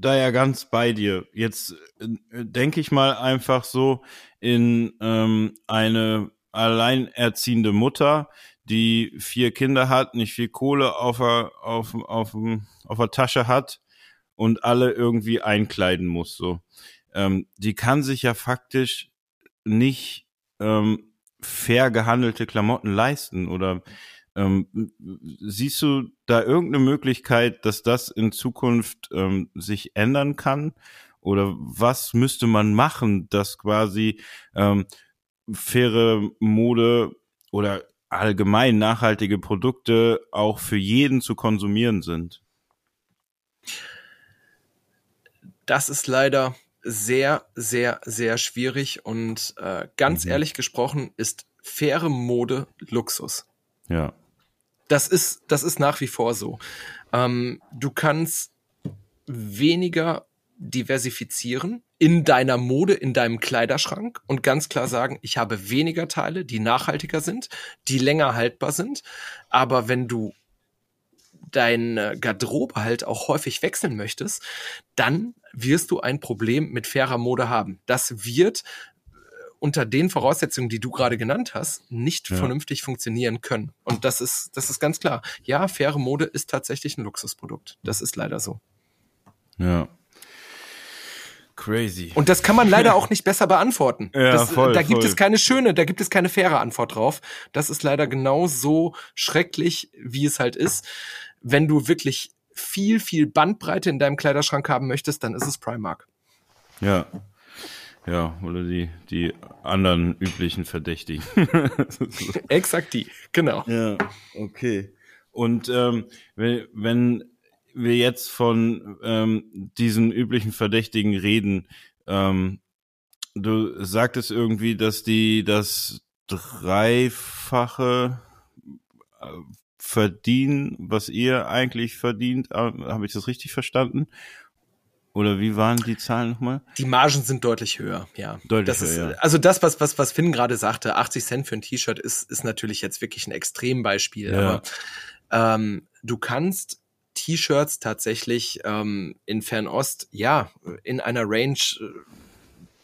[SPEAKER 2] da ja ganz bei dir. Jetzt äh, denke ich mal einfach so in ähm, eine alleinerziehende Mutter, die vier Kinder hat, nicht viel Kohle auf der, auf, auf, auf der Tasche hat und alle irgendwie einkleiden muss. So, ähm, die kann sich ja faktisch nicht ähm, fair gehandelte Klamotten leisten oder ähm, siehst du da irgendeine Möglichkeit, dass das in Zukunft ähm, sich ändern kann? Oder was müsste man machen, dass quasi ähm, faire Mode oder allgemein nachhaltige Produkte auch für jeden zu konsumieren sind?
[SPEAKER 4] Das ist leider sehr, sehr, sehr schwierig und äh, ganz mhm. ehrlich gesprochen ist faire Mode Luxus.
[SPEAKER 2] Ja.
[SPEAKER 4] Das ist, das ist nach wie vor so. Ähm, du kannst weniger diversifizieren in deiner Mode, in deinem Kleiderschrank und ganz klar sagen, ich habe weniger Teile, die nachhaltiger sind, die länger haltbar sind. Aber wenn du deine Garderobe halt auch häufig wechseln möchtest, dann wirst du ein Problem mit fairer Mode haben. Das wird unter den Voraussetzungen, die du gerade genannt hast, nicht ja. vernünftig funktionieren können. Und das ist, das ist ganz klar. Ja, faire Mode ist tatsächlich ein Luxusprodukt. Das ist leider so.
[SPEAKER 2] Ja. Crazy.
[SPEAKER 4] Und das kann man leider auch nicht besser beantworten. (laughs)
[SPEAKER 2] Ja,
[SPEAKER 4] das,
[SPEAKER 2] voll,
[SPEAKER 4] da gibt
[SPEAKER 2] voll.
[SPEAKER 4] es keine schöne, da gibt es keine faire Antwort drauf. Das ist leider genau so schrecklich, wie es halt ist. Wenn du wirklich viel, viel Bandbreite in deinem Kleiderschrank haben möchtest, dann ist es Primark.
[SPEAKER 2] Ja. Ja, oder die, die anderen üblichen Verdächtigen. (laughs) (laughs)
[SPEAKER 4] Exakt die, genau.
[SPEAKER 2] Ja, okay. Und ähm, wenn, wenn wir jetzt von ähm, diesen üblichen Verdächtigen reden, ähm, du sagtest irgendwie, dass die das dreifache äh, verdienen, was ihr eigentlich verdient. Habe ich das richtig verstanden? Oder wie waren die Zahlen nochmal?
[SPEAKER 4] Die Margen sind deutlich höher, ja.
[SPEAKER 2] Deutlich
[SPEAKER 4] das
[SPEAKER 2] höher,
[SPEAKER 4] ist. Also das, was, was, was Finn gerade sagte, 80 Cent für ein T-Shirt ist, ist natürlich jetzt wirklich ein Extrembeispiel.
[SPEAKER 2] Ja.
[SPEAKER 4] Aber ähm, du kannst T-Shirts tatsächlich ähm, in Fernost, ja, in einer Range äh,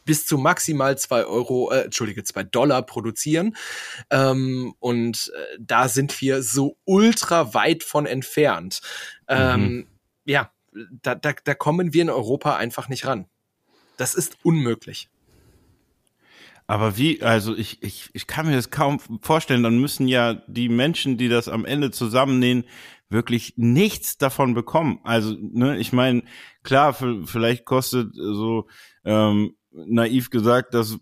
[SPEAKER 4] bis zu maximal zwei Euro, äh, Entschuldige, zwei Dollar produzieren. Ähm, und äh, da sind wir so ultra weit von entfernt. Ähm, Ja, da, da, da kommen wir in Europa einfach nicht ran. Das ist unmöglich.
[SPEAKER 2] Aber wie, also ich, ich, ich kann mir das kaum vorstellen, dann müssen ja die Menschen, die das am Ende zusammennähen, wirklich nichts davon bekommen. Also, ne, ich meine, klar, vielleicht kostet so ähm, naiv gesagt das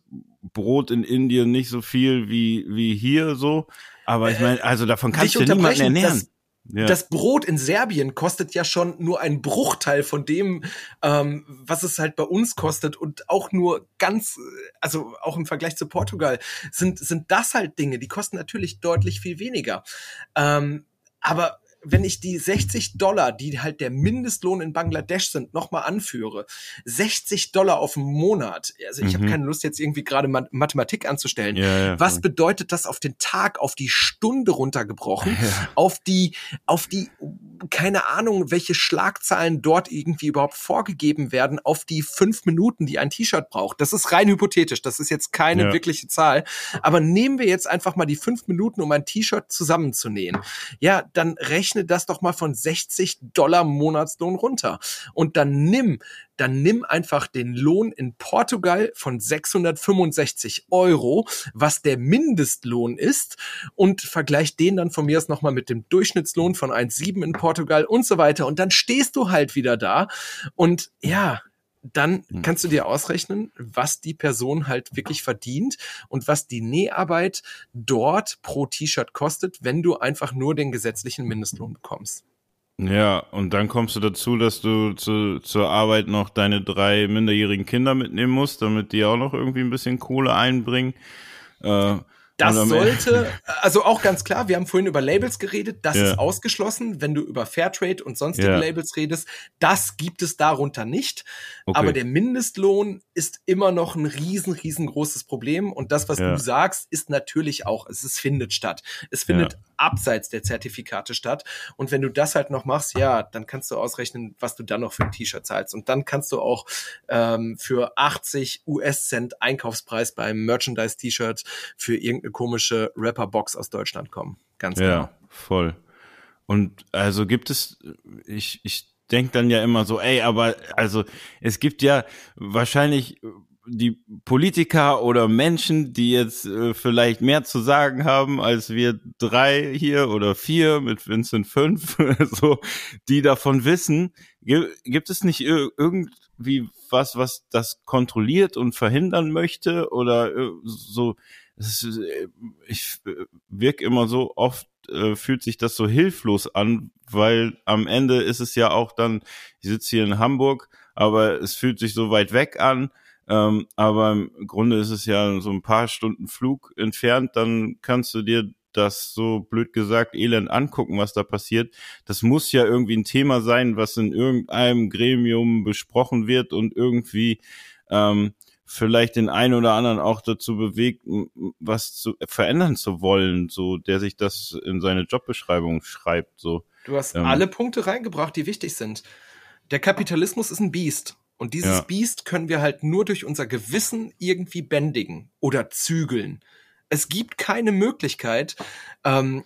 [SPEAKER 2] Brot in Indien nicht so viel wie, wie hier so. Aber ich meine, also davon kannst du niemanden ernähren.
[SPEAKER 4] das-
[SPEAKER 2] Ja.
[SPEAKER 4] Das Brot in Serbien kostet ja schon nur ein Bruchteil von dem, ähm, was es halt bei uns kostet und auch nur ganz, also auch im Vergleich zu Portugal sind sind das halt Dinge, die kosten natürlich deutlich viel weniger. Ähm, aber wenn ich die 60 Dollar, die halt der Mindestlohn in Bangladesch sind, nochmal anführe, 60 Dollar auf einen Monat, also ich habe
[SPEAKER 2] Mhm.
[SPEAKER 4] keine Lust jetzt irgendwie gerade Ma Mathematik anzustellen.
[SPEAKER 2] ja, ja,
[SPEAKER 4] Was bedeutet das auf den Tag, auf die Stunde runtergebrochen? (laughs)
[SPEAKER 2] Ja.
[SPEAKER 4] auf die, auf die, keine Ahnung, welche Schlagzahlen dort irgendwie überhaupt vorgegeben werden, auf die fünf Minuten, die ein T-Shirt braucht. Das ist rein hypothetisch. Das ist jetzt keine wirkliche Zahl. Aber nehmen wir jetzt einfach mal die fünf Minuten, um ein T-Shirt zusammenzunähen. Ja, dann rechne das doch mal von 60 Dollar Monatslohn runter. Und dann nimm, dann nimm einfach den Lohn in Portugal von 665 Euro, was der Mindestlohn ist, und vergleich den dann von mir aus nochmal mit dem Durchschnittslohn von 1,7 in Portugal und so weiter. Und dann stehst du halt wieder da. Und ja, dann
[SPEAKER 2] Hm.
[SPEAKER 4] kannst du dir ausrechnen, was die Person halt wirklich verdient und was die Näharbeit dort pro T-Shirt kostet, wenn du einfach nur den gesetzlichen Mindestlohn bekommst.
[SPEAKER 2] Ja, und dann kommst du dazu, dass du zu, zur Arbeit noch deine drei minderjährigen Kinder mitnehmen musst, damit die auch noch irgendwie ein bisschen Kohle einbringen. Äh,
[SPEAKER 4] Das sollte, (laughs) also auch ganz klar, wir haben vorhin über Labels geredet, das
[SPEAKER 2] Ja.
[SPEAKER 4] ist ausgeschlossen, wenn du über Fairtrade und sonstige
[SPEAKER 2] Ja.
[SPEAKER 4] Labels redest, das gibt es darunter nicht.
[SPEAKER 2] Okay.
[SPEAKER 4] Aber der Mindestlohn ist immer noch ein riesen, riesengroßes Problem und das, was
[SPEAKER 2] Ja.
[SPEAKER 4] du sagst, ist natürlich auch, es ist, findet statt. Es findet. Abseits der Zertifikate statt und wenn du das halt noch machst, ja, dann kannst du ausrechnen, was du dann noch für ein T-Shirt zahlst und dann kannst du auch ähm, für 80 US-Cent Einkaufspreis beim Merchandise-T-Shirt für irgendeine komische Rapper-Box aus Deutschland kommen. Ganz genau.
[SPEAKER 2] Ja, voll. Und also gibt es, ich, ich denke dann ja immer so, ey, aber also es gibt ja wahrscheinlich die Politiker oder Menschen, die jetzt äh, vielleicht mehr zu sagen haben als wir drei hier oder vier mit Vincent fünf, (laughs) so, die davon wissen. Gi- Gibt es nicht ir- irgendwie was, was das kontrolliert und verhindern möchte oder äh, so? Ist, äh, ich äh, wirke immer so oft, fühlt sich das so hilflos an, weil am Ende ist es ja auch dann, ich sitze hier in Hamburg, aber es fühlt sich so weit weg an. Ähm, aber im Grunde ist es ja so ein paar Stunden Flug entfernt, dann kannst du dir das so blöd gesagt elend angucken, was da passiert. Das muss ja irgendwie ein Thema sein, was in irgendeinem Gremium besprochen wird und irgendwie ähm, vielleicht den einen oder anderen auch dazu bewegt, was zu verändern zu wollen, so der sich das in seine Jobbeschreibung schreibt, so.
[SPEAKER 4] Du hast
[SPEAKER 2] Ähm.
[SPEAKER 4] alle Punkte reingebracht, die wichtig sind. Der Kapitalismus ist ein Biest. Und dieses
[SPEAKER 2] Ja.
[SPEAKER 4] Biest können wir halt nur durch unser Gewissen irgendwie bändigen oder zügeln. Es gibt keine Möglichkeit, ähm,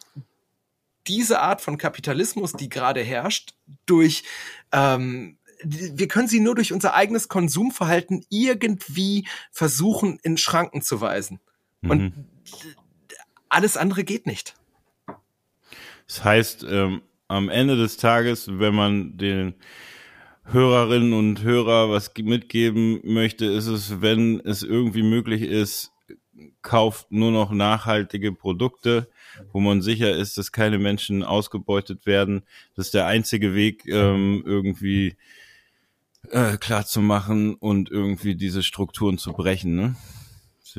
[SPEAKER 4] diese Art von Kapitalismus, die gerade herrscht, durch ähm, wir können sie nur durch unser eigenes Konsumverhalten irgendwie versuchen, in Schranken zu weisen. Und
[SPEAKER 2] Mhm.
[SPEAKER 4] alles andere geht nicht.
[SPEAKER 2] Das heißt, ähm, am Ende des Tages, wenn man den Hörerinnen und Hörer was ge- mitgeben möchte, ist es, wenn es irgendwie möglich ist, kauft nur noch nachhaltige Produkte, wo man sicher ist, dass keine Menschen ausgebeutet werden. Das ist der einzige Weg, ähm, irgendwie äh, klar zu machen und irgendwie diese Strukturen zu brechen. Ne?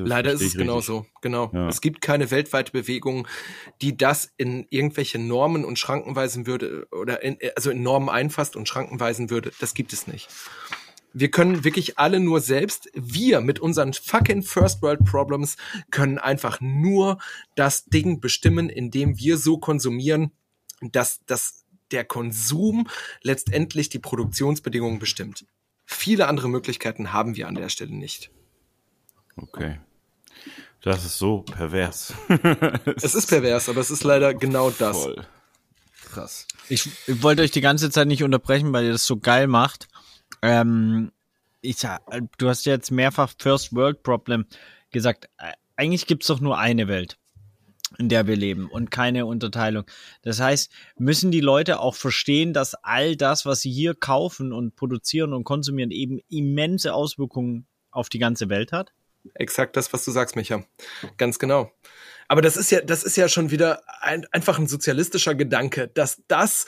[SPEAKER 4] Leider ist es
[SPEAKER 2] ich
[SPEAKER 4] genau. Genau.
[SPEAKER 2] Ja.
[SPEAKER 4] Es gibt keine weltweite Bewegung, die das in irgendwelche Normen und Schranken weisen würde oder in, also in Normen einfasst und Schranken weisen würde. Das gibt es nicht. Wir können wirklich alle nur selbst, wir mit unseren fucking First World Problems können einfach nur das Ding bestimmen, indem wir so konsumieren, dass, dass der Konsum letztendlich die Produktionsbedingungen bestimmt. Viele andere Möglichkeiten haben wir an der Stelle nicht.
[SPEAKER 2] Okay. Das ist so pervers. (laughs)
[SPEAKER 4] Es ist pervers, aber es ist leider genau das.
[SPEAKER 2] Voll. Krass.
[SPEAKER 3] Ich, ich wollte euch die ganze Zeit nicht unterbrechen, weil ihr das so geil macht. Ähm, ich, sa- du hast jetzt mehrfach First World Problem gesagt. Äh, Eigentlich gibt's doch nur eine Welt, in der wir leben und keine Unterteilung. Das heißt, müssen die Leute auch verstehen, dass all das, was sie hier kaufen und produzieren und konsumieren, eben immense Auswirkungen auf die ganze Welt hat?
[SPEAKER 4] Exakt das, was du sagst, Micha. Ganz genau. Aber das ist ja, das ist ja schon wieder ein, einfach ein sozialistischer Gedanke, dass das,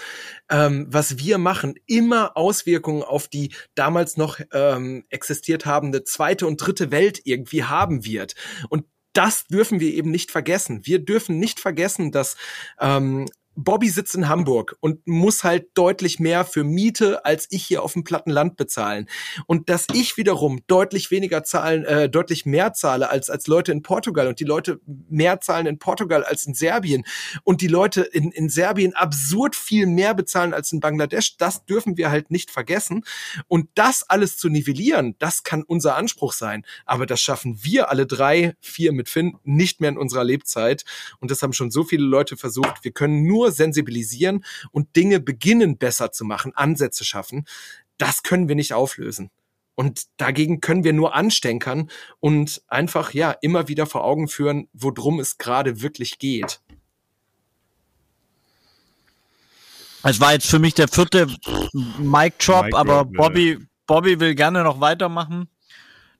[SPEAKER 4] ähm, was wir machen, immer Auswirkungen auf die damals noch ähm, existiert habende zweite und dritte Welt irgendwie haben wird. Und das dürfen wir eben nicht vergessen. Wir dürfen nicht vergessen, dass ähm, Bobby sitzt in Hamburg und muss halt deutlich mehr für Miete als ich hier auf dem platten Land bezahlen. Und dass ich wiederum deutlich weniger zahlen, äh, deutlich mehr zahle als, als Leute in Portugal und die Leute mehr zahlen in Portugal als in Serbien und die Leute in, in Serbien absurd viel mehr bezahlen als in Bangladesch, das dürfen wir halt nicht vergessen. Und das alles zu nivellieren, das kann unser Anspruch sein. Aber das schaffen wir alle drei, vier mit Finn, nicht mehr in unserer Lebzeit. Und das haben schon so viele Leute versucht. Wir können nur sensibilisieren und Dinge beginnen besser zu machen, Ansätze schaffen. Das können wir nicht auflösen. Und dagegen können wir nur anstänkern und einfach, ja, immer wieder vor Augen führen, worum es gerade wirklich geht.
[SPEAKER 3] Es war jetzt für mich der vierte Mic Drop,
[SPEAKER 2] Mic
[SPEAKER 3] aber. Bobby, Bobby will gerne noch weitermachen.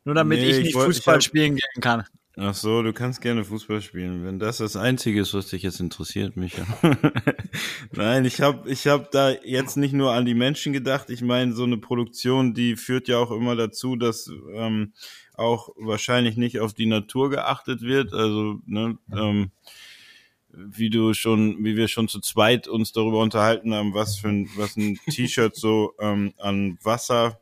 [SPEAKER 3] Nur damit
[SPEAKER 2] Nee,
[SPEAKER 3] ich
[SPEAKER 2] ich
[SPEAKER 3] nicht
[SPEAKER 2] wollt- ich
[SPEAKER 3] Fußball
[SPEAKER 2] hab-
[SPEAKER 3] spielen gehen kann.
[SPEAKER 2] Ach so, du kannst gerne Fußball spielen, wenn das das Einzige ist, was dich jetzt interessiert, Micha. (laughs) Nein, ich habe ich hab da jetzt nicht nur an die Menschen gedacht. Ich meine, so eine Produktion, die führt ja auch immer dazu, dass ähm, auch wahrscheinlich nicht auf die Natur geachtet wird. Also, ne, ähm, wie du schon, wie wir schon zu zweit uns darüber unterhalten haben, was für ein, was ein (laughs) T-Shirt so ähm, an Wasser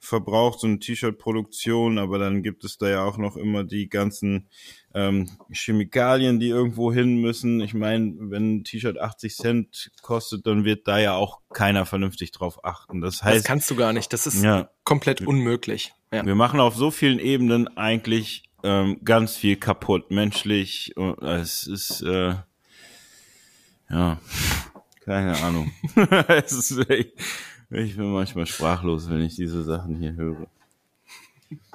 [SPEAKER 2] verbraucht, so eine T-Shirt-Produktion, aber dann gibt es da ja auch noch immer die ganzen ähm, Chemikalien, die irgendwo hin müssen. Ich meine, wenn ein T-Shirt 80 Cent kostet, dann wird da ja auch keiner vernünftig drauf achten. Das
[SPEAKER 4] Das
[SPEAKER 2] heißt,
[SPEAKER 4] kannst du gar nicht. Das ist
[SPEAKER 2] ja,
[SPEAKER 4] komplett unmöglich. Ja.
[SPEAKER 2] wir machen auf so vielen Ebenen eigentlich ähm, ganz viel kaputt, menschlich. Und es ist äh, ja (laughs) keine Ahnung. (laughs) es ist echt, ich bin manchmal sprachlos, wenn ich diese Sachen hier höre.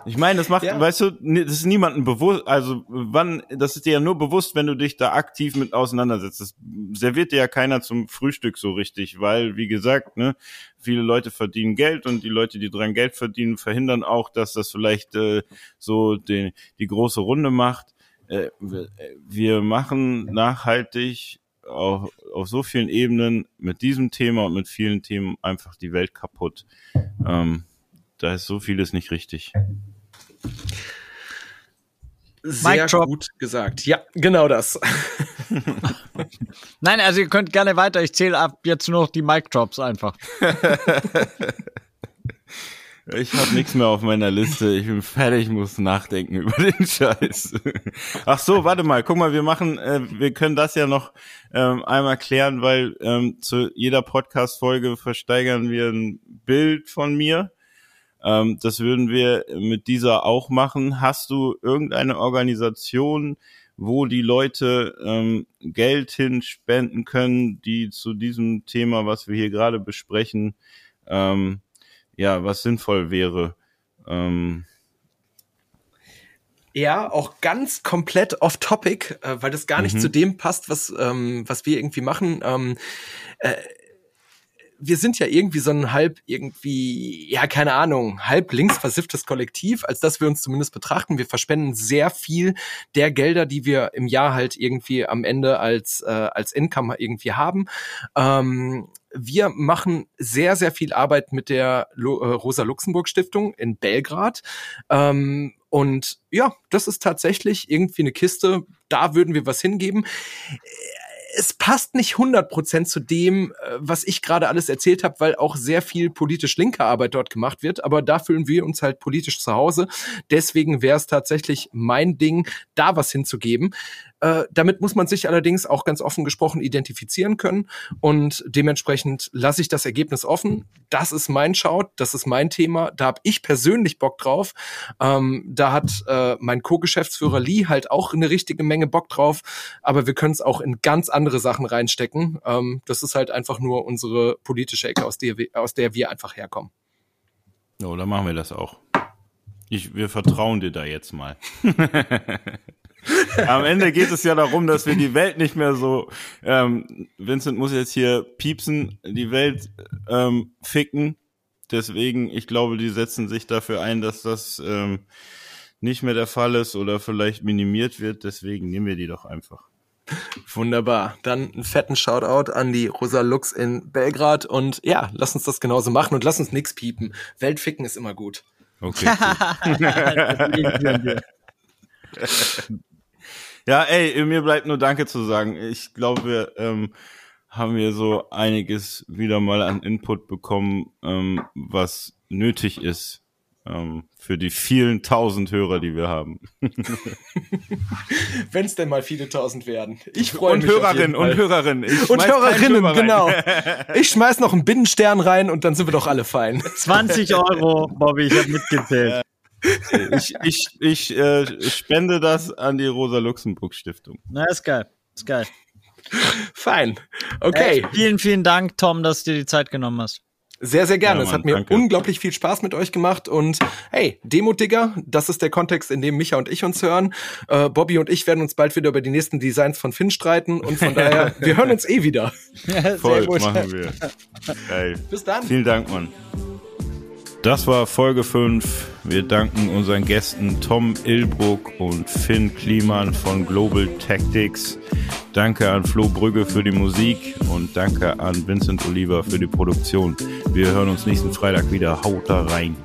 [SPEAKER 2] Ich meine, das macht,
[SPEAKER 4] Ja.
[SPEAKER 2] weißt du, das ist niemandem bewusst, also wann, das ist dir ja nur bewusst, wenn du dich da aktiv mit auseinandersetzt. Das serviert dir ja keiner zum Frühstück so richtig, weil, wie gesagt, ne, viele Leute verdienen Geld und die Leute, die dran Geld verdienen, verhindern auch, dass das vielleicht äh, so den, die große Runde macht. Äh, äh, wir machen nachhaltig auf, auf so vielen Ebenen mit diesem Thema und mit vielen Themen einfach die Welt kaputt. Ähm, da ist so vieles nicht richtig.
[SPEAKER 4] Sehr gut gesagt. Ja, genau das. (laughs)
[SPEAKER 3] Nein, also ihr könnt gerne weiter. Ich zähle ab jetzt nur noch die Mic Drops einfach. (laughs)
[SPEAKER 2] Ich habe nichts mehr auf meiner Liste. Ich bin fertig, muss nachdenken (laughs) über den Scheiß. Ach so, warte mal. Guck mal, wir machen, äh, wir können das ja noch ähm, einmal klären, weil ähm, zu jeder Podcast-Folge versteigern wir ein Bild von mir. Ähm, das würden wir mit dieser auch machen. Hast du irgendeine Organisation, wo die Leute ähm, Geld hinspenden können, die zu diesem Thema, was wir hier gerade besprechen, ähm, ja, was sinnvoll wäre. Ähm,
[SPEAKER 4] Ja, auch ganz komplett off topic, äh, weil das gar nicht
[SPEAKER 2] Mhm.
[SPEAKER 4] zu dem passt, was, ähm, was wir irgendwie machen. Ähm, äh, wir sind ja irgendwie so ein halb irgendwie, ja, keine Ahnung, halb links versifftes Kollektiv, als dass wir uns zumindest betrachten. Wir verspenden sehr viel der Gelder, die wir im Jahr halt irgendwie am Ende als, äh, als Income irgendwie haben. Ähm, wir machen sehr, sehr viel Arbeit mit der äh, Rosa-Luxemburg-Stiftung in Belgrad. Ähm, Und ja, das ist tatsächlich irgendwie eine Kiste, da würden wir was hingeben es passt nicht 100% zu dem, äh, was ich gerade alles erzählt habe, weil auch sehr viel politisch linke Arbeit dort gemacht wird. Aber da fühlen wir uns halt politisch zu Hause. Deswegen wäre es tatsächlich mein Ding, da was hinzugeben. Äh, damit muss man sich allerdings auch ganz offen gesprochen identifizieren können und dementsprechend lasse ich das Ergebnis offen. Das ist mein Shout, das ist mein Thema, da habe ich persönlich Bock drauf. Ähm, da hat äh, mein Co-Geschäftsführer Lee halt auch eine richtige Menge Bock drauf, aber wir können es auch in ganz andere Sachen reinstecken. Ähm, das ist halt einfach nur unsere politische Ecke, aus der wir, aus der wir einfach herkommen.
[SPEAKER 2] So, dann machen wir das auch. Ich, wir vertrauen dir da jetzt mal. (laughs) Am Ende geht es ja darum, dass wir die Welt nicht mehr so, ähm, Vincent muss jetzt hier piepsen, die Welt ähm, ficken. Deswegen, ich glaube, die setzen sich dafür ein, dass das ähm, nicht mehr der Fall ist oder vielleicht minimiert wird. Deswegen nehmen wir die doch einfach.
[SPEAKER 4] Wunderbar. Dann einen fetten Shoutout an die Rosa Lux in Belgrad und ja, lass uns das genauso machen und lass uns nix piepen. Weltficken ist immer gut.
[SPEAKER 2] Okay. (laughs) (laughs) Ja, ey, mir bleibt nur Danke zu sagen. Ich glaube, wir ähm, haben hier so einiges wieder mal an Input bekommen, ähm, was nötig ist ähm, für die vielen tausend Hörer, die wir haben. (laughs)
[SPEAKER 4] Wenn es denn mal viele tausend werden. Ich freue mich.
[SPEAKER 2] Hörerinnen, und Hörerinnen
[SPEAKER 4] ich und Hörerinnen, genau. (laughs) Ich schmeiß noch einen Binnenstern rein und dann sind wir doch alle fein.
[SPEAKER 3] 20 Euro, Bobby, ich habe mitgezählt.
[SPEAKER 2] Ich, ich, ich äh, spende das an die Rosa-Luxemburg-Stiftung.
[SPEAKER 3] Na, ist geil. Ist geil.
[SPEAKER 4] Fein. Okay.
[SPEAKER 3] Äh, vielen, vielen Dank, Tom, dass du dir die Zeit genommen hast.
[SPEAKER 4] Sehr, sehr gerne. Ja, Mann, es hat mir danke. unglaublich viel Spaß mit euch gemacht. Und hey, Demo-Digger, das ist der Kontext, in dem Micha und ich uns hören. Äh, Bobby und ich werden uns bald wieder über die nächsten Designs von Finn streiten. Und von daher, (laughs) wir hören uns eh wieder.
[SPEAKER 2] Ja, Voll, machen wir. Geil.
[SPEAKER 4] Bis dann.
[SPEAKER 2] Vielen Dank, Mann. Das war Folge 5. Wir danken unseren Gästen Tom Ilbruck und Finn Kliman von Global Tactics. Danke an Flo Brügge für die Musik und danke an Vincent Oliver für die Produktion. Wir hören uns nächsten Freitag wieder. Haut da rein.